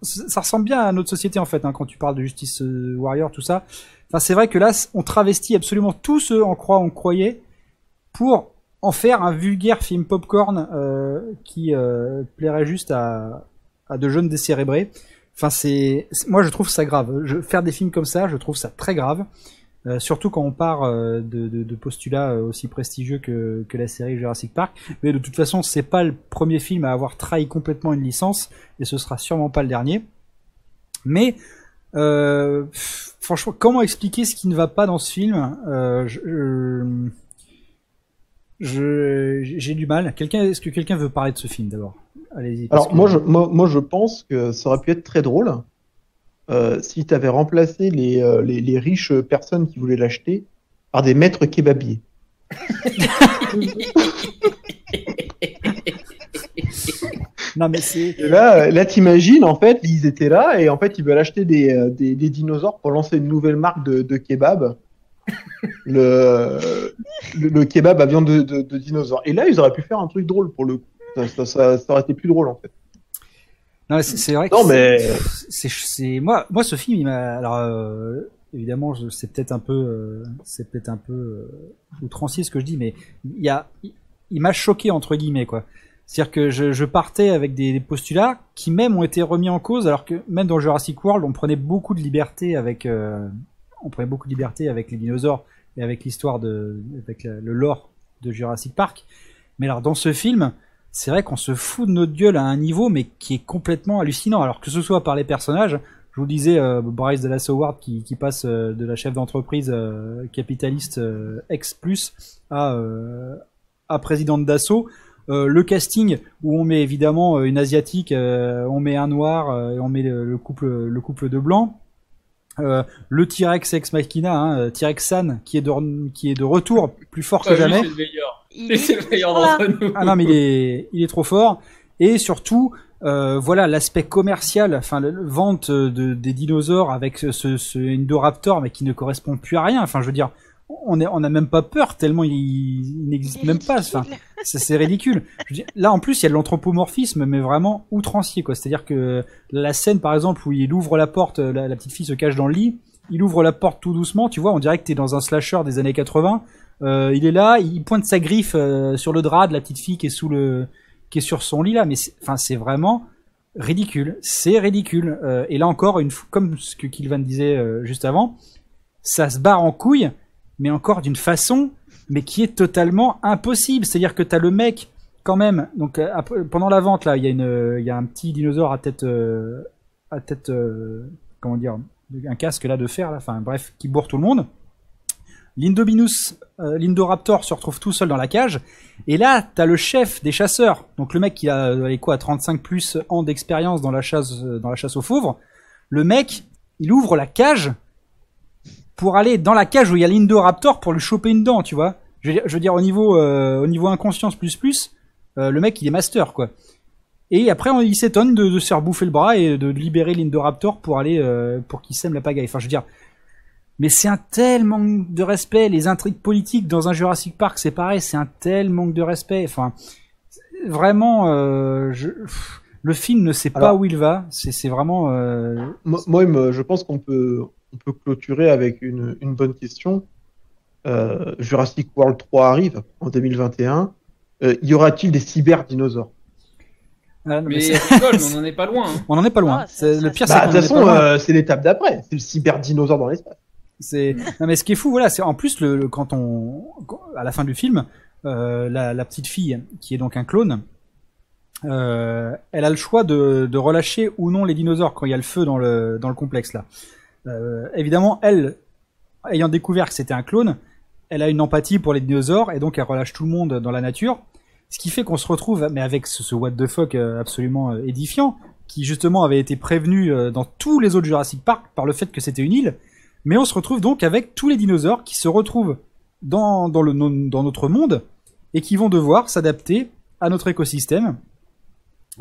ça ressemble bien à notre société en fait, hein, quand tu parles de Justice Warrior, tout ça. Enfin, c'est vrai que là, on travestit absolument tout ce en quoi on croyait pour en faire un vulgaire film popcorn euh, qui euh, plairait juste à, de jeunes décérébrés. Enfin, c'est, moi je trouve ça grave. Je, faire des films comme ça, je trouve ça très grave. Euh, surtout quand on part euh, de, postulats aussi prestigieux que, que la série Jurassic Park. Mais de toute façon, c'est pas le premier film à avoir trahi complètement une licence, et ce sera sûrement pas le dernier. Mais euh, franchement, comment expliquer ce qui ne va pas dans ce film? Euh, je, je- je- j'ai du mal. Quelqu'un, est-ce que quelqu'un veut parler de ce film d'abord? Allez-y. Alors que- moi je, moi, moi, je pense que ça aurait pu être très drôle euh, si tu avais remplacé les, euh, les, les riches personnes qui voulaient l'acheter par des maîtres kebabiers. Non mais c'est Et là, là t'imagines, en fait, ils étaient là et en fait, ils veulent acheter des, euh, des, des dinosaures pour lancer une nouvelle marque de, de kebab. Le, le, le kebab à viande de, de, de dinosaure. Et là, ils auraient pu faire un truc drôle pour le coup. Ça, ça, ça, ça aurait été plus drôle en fait. non mais c'est vrai. que Non, mais c'est c'est moi moi ce film il m'a alors euh, évidemment c'est peut-être un peu euh, c'est peut-être un peu euh, outrancier ce que je dis mais il y a il, il m'a choqué entre guillemets quoi c'est-à-dire que je, partais avec des, postulats qui même ont été remis en cause alors que même dans Jurassic World on prenait beaucoup de liberté avec euh, on prenait beaucoup de liberté avec les dinosaures et avec l'histoire de avec le lore de Jurassic Park mais alors dans ce film c'est vrai qu'on se fout de notre gueule à un niveau mais qui est complètement hallucinant. Alors que ce soit par les personnages, je vous disais euh, Bryce Dallas Howard qui, qui passe euh, de la chef d'entreprise capitaliste ex plus à à présidente d'assaut. Euh, le casting où on met évidemment euh, une asiatique, euh, on met un noir euh, et on met le, le couple le couple de blancs. Euh, le T-Rex ex machina, hein, T-Rex San qui est de qui est de retour plus fort que jamais. c'est le meilleur. Il C'est est le meilleur toujours là. d'entre nous. Ah non, mais il est, il est trop fort. Et surtout, euh, voilà l'aspect commercial, enfin la vente de, des dinosaures avec ce, ce, ce Indoraptor, mais qui ne correspond plus à rien. Enfin, je veux dire, on est, on n'a même pas peur tellement il, il n'existe même pas. Enfin, c'est ridicule. Je là, en plus, il y a de l'anthropomorphisme, mais vraiment outrancier, quoi. C'est-à-dire que la scène, par exemple, où il ouvre la porte, la, la petite fille se cache dans le lit, il ouvre la porte tout doucement, tu vois, on dirait que t'es dans un slasher des années 80. Euh, il est là, il pointe sa griffe euh, sur le drap de la petite fille qui est sous le, qui est sur son lit là, mais c'est- enfin, c'est vraiment ridicule. C'est ridicule. Euh, et là encore, une, comme ce que Kilvan disait euh, juste avant, ça se barre en couille, mais encore d'une façon, mais qui est totalement impossible. C'est-à-dire que t'as le mec, quand même, donc euh, pendant la vente là, il y a une, il y a un petit dinosaure à tête, euh, à tête, euh, comment dire, un casque là de fer enfin bref, qui bourre tout le monde. L'Indobinus, euh, l'Indoraptor se retrouve tout seul dans la cage. Et là, t'as le chef des chasseurs, donc le mec qui a euh, quoi, 35 plus ans d'expérience dans la chasse, euh, dans la chasse aux fauves. Le mec, il ouvre la cage pour aller dans la cage où il y a l'Indoraptor pour lui choper une dent, tu vois. Je veux dire, je veux dire au niveau, euh, au niveau inconscience plus plus, euh, le mec il est master quoi. Et après on- il s'étonne de, de se faire bouffer le bras et de libérer l'Indoraptor pour aller, euh, pour qu'il sème la pagaille. Enfin je veux dire, mais c'est un tel manque de respect. Les intrigues politiques dans un Jurassic Park, c'est pareil, c'est un tel manque de respect. Enfin, vraiment, je, le film ne sait pas où il va. C'est vraiment. euh, Moi, je pense qu'on peut, on peut clôturer avec une, une bonne question. Euh, Jurassic World 3 arrive en 2021. Euh, y aura-t-il des cyberdinosaures? Ah, non, mais Mais c'est- rigole, mais on n'en est pas loin. hein. on en est pas loin. Ah, C'est- ça- le pire, Bah, c'est De toute façon, euh, c'est l'étape d'après. C'est le cyberdinosaure dans l'espace. C'est non mais ce qui est fou, voilà, c'est en plus le, le- quand on à la fin du film, euh, la, la petite fille qui est donc un clone, euh, elle a le choix de, de relâcher ou non les dinosaures quand il y a le feu dans le dans le complexe là. Euh, évidemment, elle, ayant découvert que c'était un clone, elle a une empathie pour les dinosaures et donc elle relâche tout le monde dans la nature. Ce qui fait qu'on se retrouve, mais avec ce, what the fuck euh, absolument euh, édifiant, qui justement avait été prévenu euh, dans tous les autres Jurassic Park par le fait que c'était une île. Mais on se retrouve donc avec tous les dinosaures qui se retrouvent dans, dans notre monde et qui vont devoir s'adapter à notre écosystème.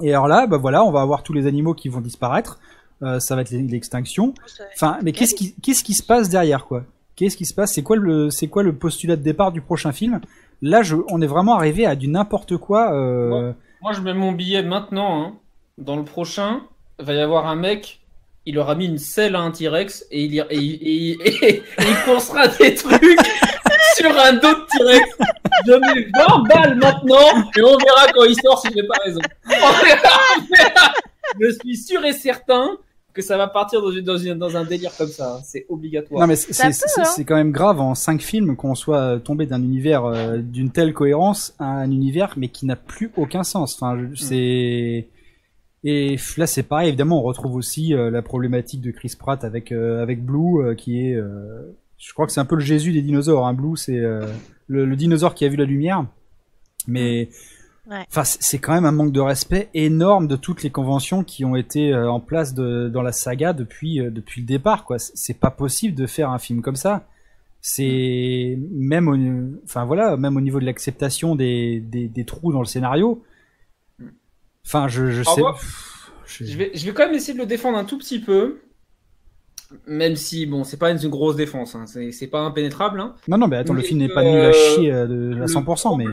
Et alors là, bah voilà, on va avoir tous les animaux qui vont disparaître. Euh, ça va être l'extinction. Enfin, mais qu'est-ce qui, qu'est-ce qui se passe derrière, quoi? Qu'est-ce qui se passe? C'est quoi le, c'est quoi le postulat de départ du prochain film? Là, je, on est vraiment arrivé à du n'importe quoi. Euh... Moi, je mets mon billet maintenant. hein. Dans le prochain, il va y avoir un mec, il aura mis une selle à un T-Rex et il, y- et, il- et, il- et- et il pensera des trucs sur un dos de T-Rex. Je mets 20 balles maintenant et on verra quand il sort si j'ai pas raison. On verra, on verra. Je suis sûr et certain que ça va partir dans, une- dans, une- dans un délire comme ça. hein. C'est obligatoire. Non mais c'est, hein. quand même grave en cinq films qu'on soit tombé d'un univers euh, d'une telle cohérence à un univers mais qui n'a plus aucun sens. Enfin, Mm. c'est et là c'est pareil. Évidemment, on retrouve aussi euh, la problématique de Chris Pratt avec euh, avec Blue euh, qui est, euh, je crois que c'est un peu le Jésus des dinosaures. Hein. Blue, c'est euh, le, le dinosaure qui a vu la lumière. Mais Ouais. Enfin, c'est- quand même un manque de respect énorme de toutes les conventions qui ont été euh, en place de, dans la saga depuis euh, depuis le départ. Quoi, C'est- c'est pas possible de faire un film comme ça. C'est même, au, enfin voilà, même au niveau de l'acceptation des, des, des trous dans le scénario. Enfin, je, je sais. moi, pff, je- Je vais, je vais quand même essayer de le défendre un tout petit peu. Même si, bon, c'est pas une grosse défense, hein. c'est c'est pas impénétrable. Hein. Non, non, mais attends, le film n'est pas euh, nul à chier euh, de, à le 100%, mais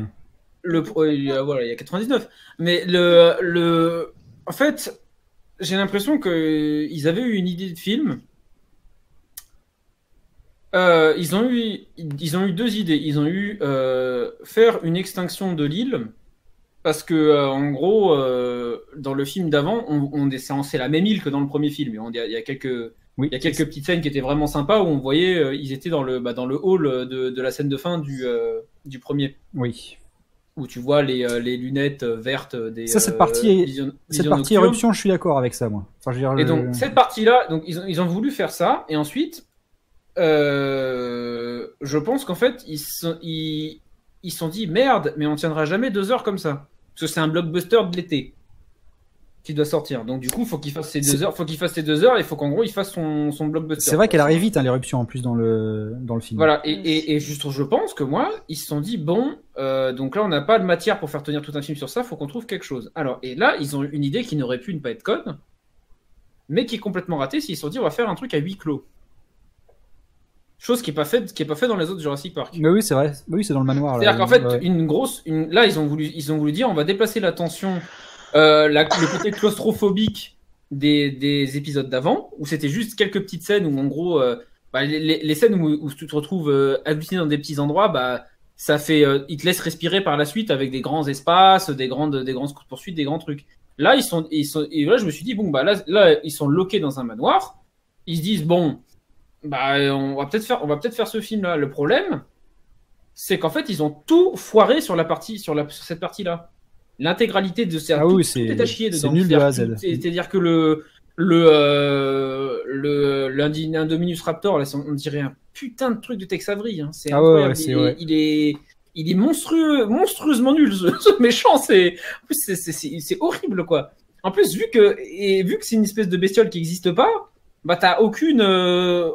Le, pro- il y a- voilà, il y a 99. Mais le, le, en fait, j'ai l'impression que ils avaient eu une idée de film. Euh, ils ont eu, ils ont eu deux idées. Ils ont eu euh, faire une extinction de l'île parce que euh, en gros, dans le film d'avant, on, on c'est la même île que dans le premier film. Il y a, il y a quelques, oui. il y a quelques petites scènes qui étaient vraiment sympas où on voyait, euh, ils étaient dans le, bah, dans le hall de, de la scène de fin du, euh, du premier Oui. Où tu vois les, euh, les lunettes euh, vertes des. Ça, cette euh, partie- vision- Cette vision partie éruption, je suis d'accord avec ça, moi. Enfin, je veux dire, Et donc, cette partie-là, donc ils ont, ils ont voulu faire ça, et ensuite, euh, je pense qu'en fait, ils se sont, ils, ils sont dit merde, mais on tiendra jamais deux heures comme ça. Parce que c'est un blockbuster de l'été. Qui doit sortir. Donc du coup, faut qu'il fasse ses deux heures, faut qu'il fasse ses deux heures, et faut qu'en gros il fasse son, son blockbuster. C'est vrai qu'elle arrive vite, hein, l'éruption en plus dans le dans le film. Voilà, et, et, et juste, je pense que moi, ils se sont dit bon, euh, donc là on n'a pas de matière pour faire tenir tout un film sur ça, faut qu'on trouve quelque chose. Alors et là, ils ont une idée qui n'aurait pu ne pas être conne, mais qui est complètement ratée. S'ils se sont dit on va faire un truc à huis clos. Chose qui est pas faite, qui est pas fait dans les autres Jurassic Park. Mais oui, c'est vrai. Oui, c'est dans le manoir. C'est-à-dire qu'en fait, Ouais. une grosse, une... là, ils ont voulu, ils ont voulu dire, on va déplacer la tension, euh, la- le côté claustrophobique des, des épisodes d'avant, où c'était juste quelques petites scènes où, en gros, euh, bah, les, les- scènes où, où tu te retrouves euh, dans des petits endroits, bah, ça fait, euh, ils te laissent respirer par la suite avec des grands espaces, des grandes, des grandes poursuites, des grands trucs. Là, ils sont, ils sont, et là, je me suis dit, bon, bah, là, là, ils sont loqués dans un manoir. Ils se disent, bon, bah, on va peut-être faire, on va peut-être faire ce film-là. Le problème, c'est qu'en fait, ils ont tout foiré sur la partie, sur, la, sur cette partie-là. L'intégralité de ces Ah tout, oui, tout c'est- est à chier c'est dedans. nul de A à Z. c'est- C'est-à-dire que le le euh, le l'Indominus Raptor, là, c'est- on dirait un putain de truc de Tex Avery. Hein. C'est Ah ouais, c'est il, est, il est il est monstrueux, monstrueusement nul. Ce, ce méchant, c'est en plus c'est- c'est c'est- c'est horrible quoi. En plus, vu que et vu que c'est une espèce de bestiole qui n'existe pas, bah t'as aucune euh,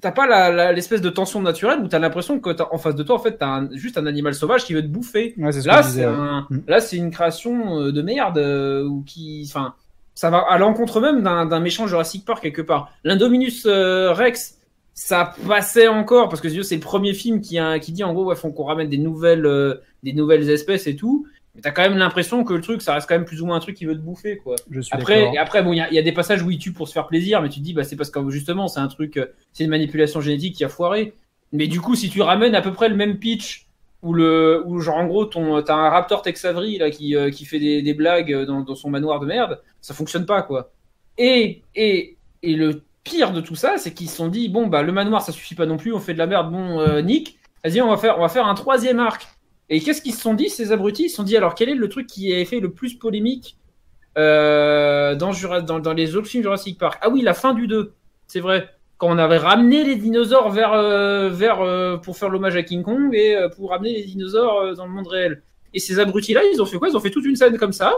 t'as pas l'espèce de tension naturelle où t'as l'impression que t'as- en face de toi en fait t'as un- juste un animal sauvage qui veut te bouffer. Ouais, ce Là, c'est un... Mm. là, c'est une création euh, de merde euh, ou qui, enfin, ça va à l'encontre même d'un méchant Jurassic Park quelque part. L'Indominus euh, Rex, ça passait encore parce que c'est le premier film qui, a, qui dit en gros, ouais, faut qu'on ramène des nouvelles, euh, des nouvelles espèces et tout. Mais t'as quand même l'impression que le truc, ça reste quand même plus ou moins un truc qui veut te bouffer, quoi. Je suis Après, et après, bon, il y, a- il y a des passages où il tue pour se faire plaisir, mais tu te dis, bah, c'est parce que justement, c'est un truc, euh, c'est une manipulation génétique qui a foiré. Mais du coup, si tu ramènes à peu près le même pitch, où le, où genre en gros, ton, t'as un Raptor Tex Avery là qui, euh, qui fait des, des blagues dans, dans son manoir de merde, ça fonctionne pas, quoi. Et, et, et le pire de tout ça, c'est qu'ils se sont dit, bon, bah, le manoir, ça suffit pas non plus, on fait de la merde, bon, euh, Nick, vas-y, on va faire, on va faire un troisième arc. Et qu'est-ce qu'ils se sont dit, ces abrutis? Ils se sont dit, alors, quel est le truc qui a fait le plus polémique euh, dans, les autres films Jurassic Park? Ah oui, la fin du 2, c'est vrai. Quand on avait ramené les dinosaures vers, euh, vers euh, pour faire l'hommage à King Kong et pour ramener les dinosaures dans le monde réel. Et ces abrutis-là, ils ont fait quoi? Ils ont fait toute une scène comme ça.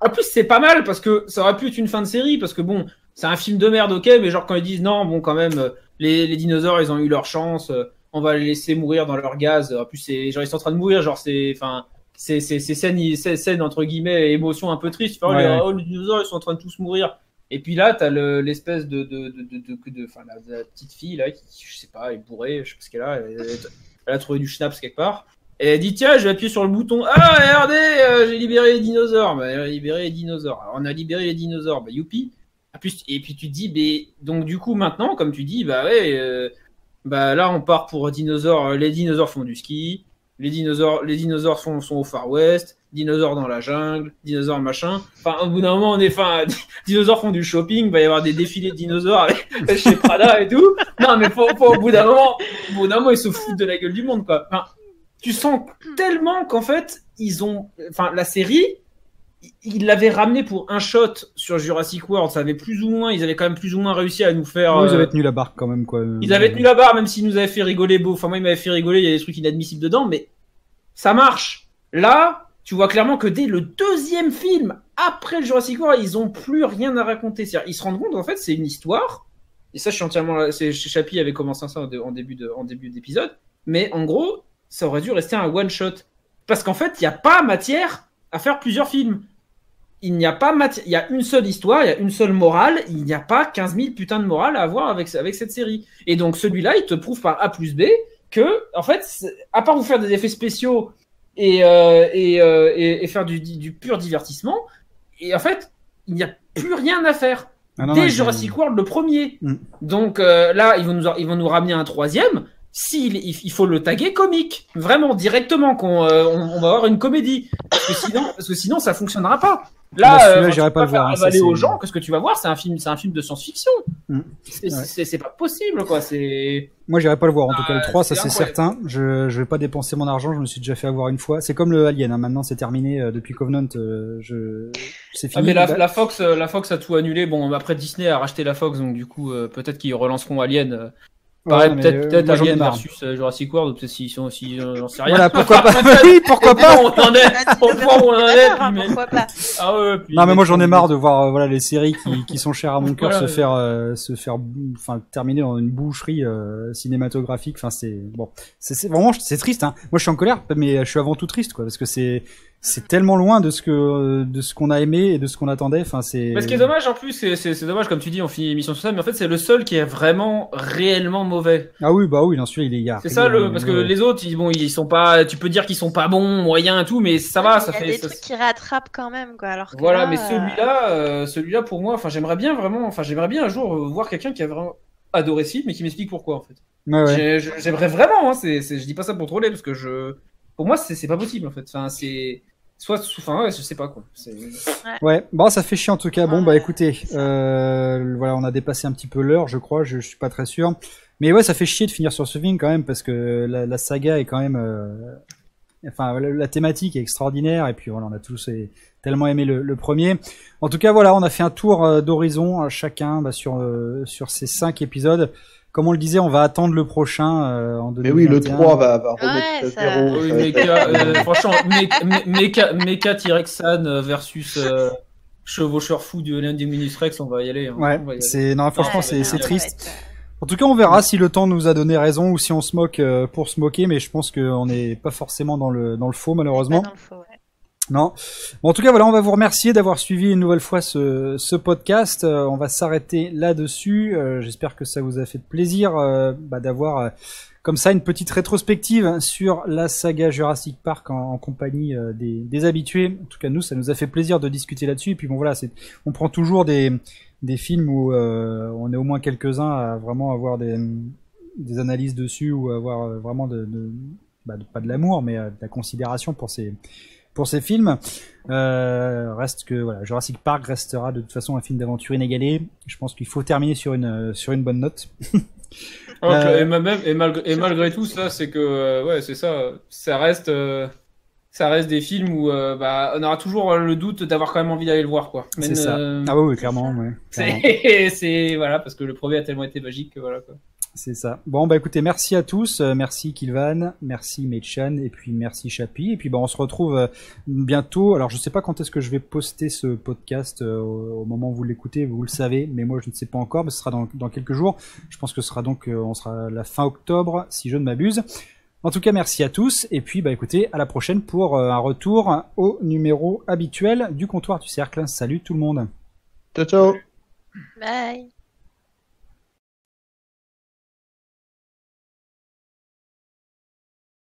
En plus, c'est pas mal parce que ça aurait pu être une fin de série parce que bon, c'est un film de merde, ok, mais genre quand ils disent non, bon, quand même, les, les dinosaures, ils ont eu leur chance, on va les laisser mourir dans leur gaz. En plus, c'est genre ils sont en train de mourir, genre c'est, enfin, c'est c'est c'est scène, c'est scène entre guillemets émotion un peu triste. Enfin, Ouais, les, ouais. oh, les dinosaures, ils sont en train de tous mourir. Et puis là, t'as le- l'espèce de de de de, de, la, la petite fille là qui, je sais pas, est bourrée, je sais pas ce qu'elle a. Elle, elle a trouvé du schnapps quelque part. Et elle dit tiens, je vais appuyer sur le bouton. Ah regardez, euh, j'ai libéré les dinosaures. Bah, elle a libéré les dinosaures. Alors, on a libéré les dinosaures. Bah youpi. Et puis, et puis tu te dis, mais donc du coup maintenant, comme tu dis, bah ouais, euh, bah là on part pour dinosaures. Les dinosaures font du ski. Les dinosaures, les dinosaures sont, au Far West. Dinosaures dans la jungle. Dinosaures machin. Enfin, au bout d'un moment, on est, enfin, dinosaures font du shopping. Il va y avoir des défilés de dinosaures chez Prada et tout. Non, mais au bout d'un moment, au bout d'un moment, ils se foutent de la gueule du monde, quoi. Tu sens tellement qu'en fait, ils ont, enfin, la série, ils l'avaient ramené pour un shot sur Jurassic World. Ça avait plus ou moins, ils avaient quand même plus ou moins réussi à nous faire. Ouais, Ils euh, avaient tenu la barque quand même, quoi. ils avaient tenu la barre, même s'ils nous avaient fait rigoler beau. Enfin, moi, ils m'avaient fait rigoler, il y a des trucs inadmissibles dedans, mais ça marche. Là, tu vois clairement que dès le deuxième film, après le Jurassic World, ils ont plus rien à raconter. C'est-à-dire, ils se rendent compte, en fait, c'est une histoire. Et ça, je suis entièrement, c'est, Chapi avait commencé ça en début de, en début d'épisode. Mais en gros, ça aurait dû rester un one shot. Parce qu'en fait, il n'y a pas matière à faire plusieurs films. Il n'y a pas matière, il y a une seule histoire, il y a une seule morale, il n'y a pas 15 000 putains de morale à avoir avec, avec cette série. Et donc celui-là, il te prouve par A plus B que, en fait, à part vous faire des effets spéciaux et, euh, et, euh, et, et faire du, du pur divertissement, et en fait, il n'y a plus rien à faire. Ah, non, Dès non, Jurassic World, le premier. Mm. Donc euh, là, ils vont, nous, ils vont nous ramener un troisième. S'il, il, il faut le taguer comique, vraiment directement, qu'on, euh, on, on va avoir une comédie, parce que sinon, parce que sinon ça fonctionnera pas. Bah, Là, celui-là, euh, j'irai pas le voir, hein, ça, aux gens que ce que tu vas voir, c'est un film, c'est un film de science-fiction. Mm. C'est, Ouais. pas possible, quoi. C'est Moi, j'irai pas le voir. En tout cas, le Ah, 3, ça c'est certain. Je, je vais pas dépenser mon argent. Je me suis déjà fait avoir une fois. C'est comme le Alien. Hein. Maintenant, c'est terminé. euh, depuis Covenant, euh, je, c'est Ah, fini. mais la, Bah, la Fox, euh, la Fox a tout annulé. Bon, après Disney a racheté la Fox, donc du coup, euh, peut-être qu'ils relanceront Alien. Pareil, Ouais, peut-être euh, peut-être moi, j'en ai Alien marre. versus euh, Jurassic World, peut-être s'ils sont aussi, euh, j'en sais rien. Voilà, pourquoi pas. oui, pourquoi pas. on en est, on prend où on en est, pourquoi pas Ah ouais, puis Non mais moi j'en ai marre de voir euh, voilà les séries qui, qui sont chères à mon cœur Voilà, se ouais. faire euh, se faire enfin terminer dans une boucherie euh, cinématographique enfin c'est bon c'est c'est- vraiment c'est triste hein moi je suis en colère mais je suis avant tout triste quoi parce que c'est c'est tellement loin de ce que de ce qu'on a aimé et de ce qu'on attendait enfin c'est Mais ce qui est dommage en plus, c'est- c'est c'est dommage comme tu dis, on finit l'émission sur ça, mais en fait c'est le seul qui est vraiment réellement mauvais. ah oui bah oui bien sûr il est gars C'est ça le, parce que les autres, ils, bon, ils sont pas, tu peux dire qu'ils sont pas bons, moyens et tout, mais ça va, ça Il y a fait. des ça- trucs qui rattrapent quand même, quoi. Alors que Voilà, là, mais euh, celui-là, euh, celui-là pour moi, enfin j'aimerais bien vraiment, enfin j'aimerais bien un jour euh, voir quelqu'un qui a vraiment adoré ce film, mais qui m'explique pourquoi en fait. J'aimerais vraiment, hein, c'est, c'est- je dis pas ça pour troller parce que je, pour moi c'est c'est pas possible en fait. Enfin c'est, soit, enfin ouais, je sais pas quoi. Ouais, bon, ça fait chier en tout cas. Bon, Ouais, bah écoutez, euh, voilà, on a dépassé un petit peu l'heure, je crois, je, je suis pas très sûr. Mais ouais, ça fait chier de finir sur ce film quand même, parce que la, la saga est quand même... euh, Enfin, la, la thématique est extraordinaire, et puis voilà, on a tous tellement aimé le, le premier. En tout cas, voilà, on a fait un tour euh, d'horizon euh, chacun bah, sur, euh, sur ces cinq épisodes. Comme on le disait, on va attendre le prochain euh, en 2021. Mais oui, le 3 va, va remettre Ouais, ça- zéro. Oui, Mecha, euh, franchement, Mecha- Me- Mecha, T-Rexan euh, versus euh, Chevaucheur fou du Minus Rex, on va y aller. hein. Ouais, va y aller. c'est non, franchement, ouais, c'est triste. euh, En tout cas, on verra si le temps nous a donné raison ou si on se moque euh, pour se moquer, mais je pense qu'on n'est pas forcément dans le, dans le faux, malheureusement. pas dans le faux, ouais. Non. Bon, en tout cas, voilà, on va vous remercier d'avoir suivi une nouvelle fois ce, podcast. Euh, on va s'arrêter là-dessus. Euh, J'espère que ça vous a fait plaisir euh, bah, d'avoir comme ça une petite rétrospective sur la saga Jurassic Park en, compagnie des, habitués. En tout cas, nous, ça nous a fait plaisir de discuter là-dessus. Et puis bon, voilà, on prend toujours des, films où on est au moins quelques-uns à vraiment avoir des, analyses dessus ou avoir vraiment bah, de- pas de l'amour, mais de la considération pour ces pour ces films. Euh, reste que voilà, Jurassic Park restera de toute façon un film d'aventure inégalé. Je pense qu'il faut terminer sur une euh, sur une bonne note. Euh, et, ma- même, et, malgré, et malgré tout, ça, c'est que, ouais, c'est ça, ça reste, euh, ça reste des films où, euh, bah, on aura toujours le doute d'avoir quand même envie d'aller le voir, quoi. C'est ça. euh, Ah oui, clairement, ouais, c'est, voilà, parce que le premier a tellement été magique que voilà, quoi. C'est ça. Bon bah écoutez, merci à tous, Euh, merci Kilvan, merci Mechan et puis merci Chapi et puis bah on se retrouve euh, bientôt. Alors je sais pas quand est-ce que je vais poster ce podcast euh, au moment où vous l'écoutez, vous le savez, mais moi je ne sais pas encore, mais ce sera dans, dans quelques jours. Je pense que ce sera donc euh, on sera la fin octobre si je ne m'abuse. En tout cas, merci à tous et puis bah écoutez, à la prochaine pour euh, un retour au numéro habituel du comptoir du cercle. Salut tout le monde. Ciao, ciao. Bye.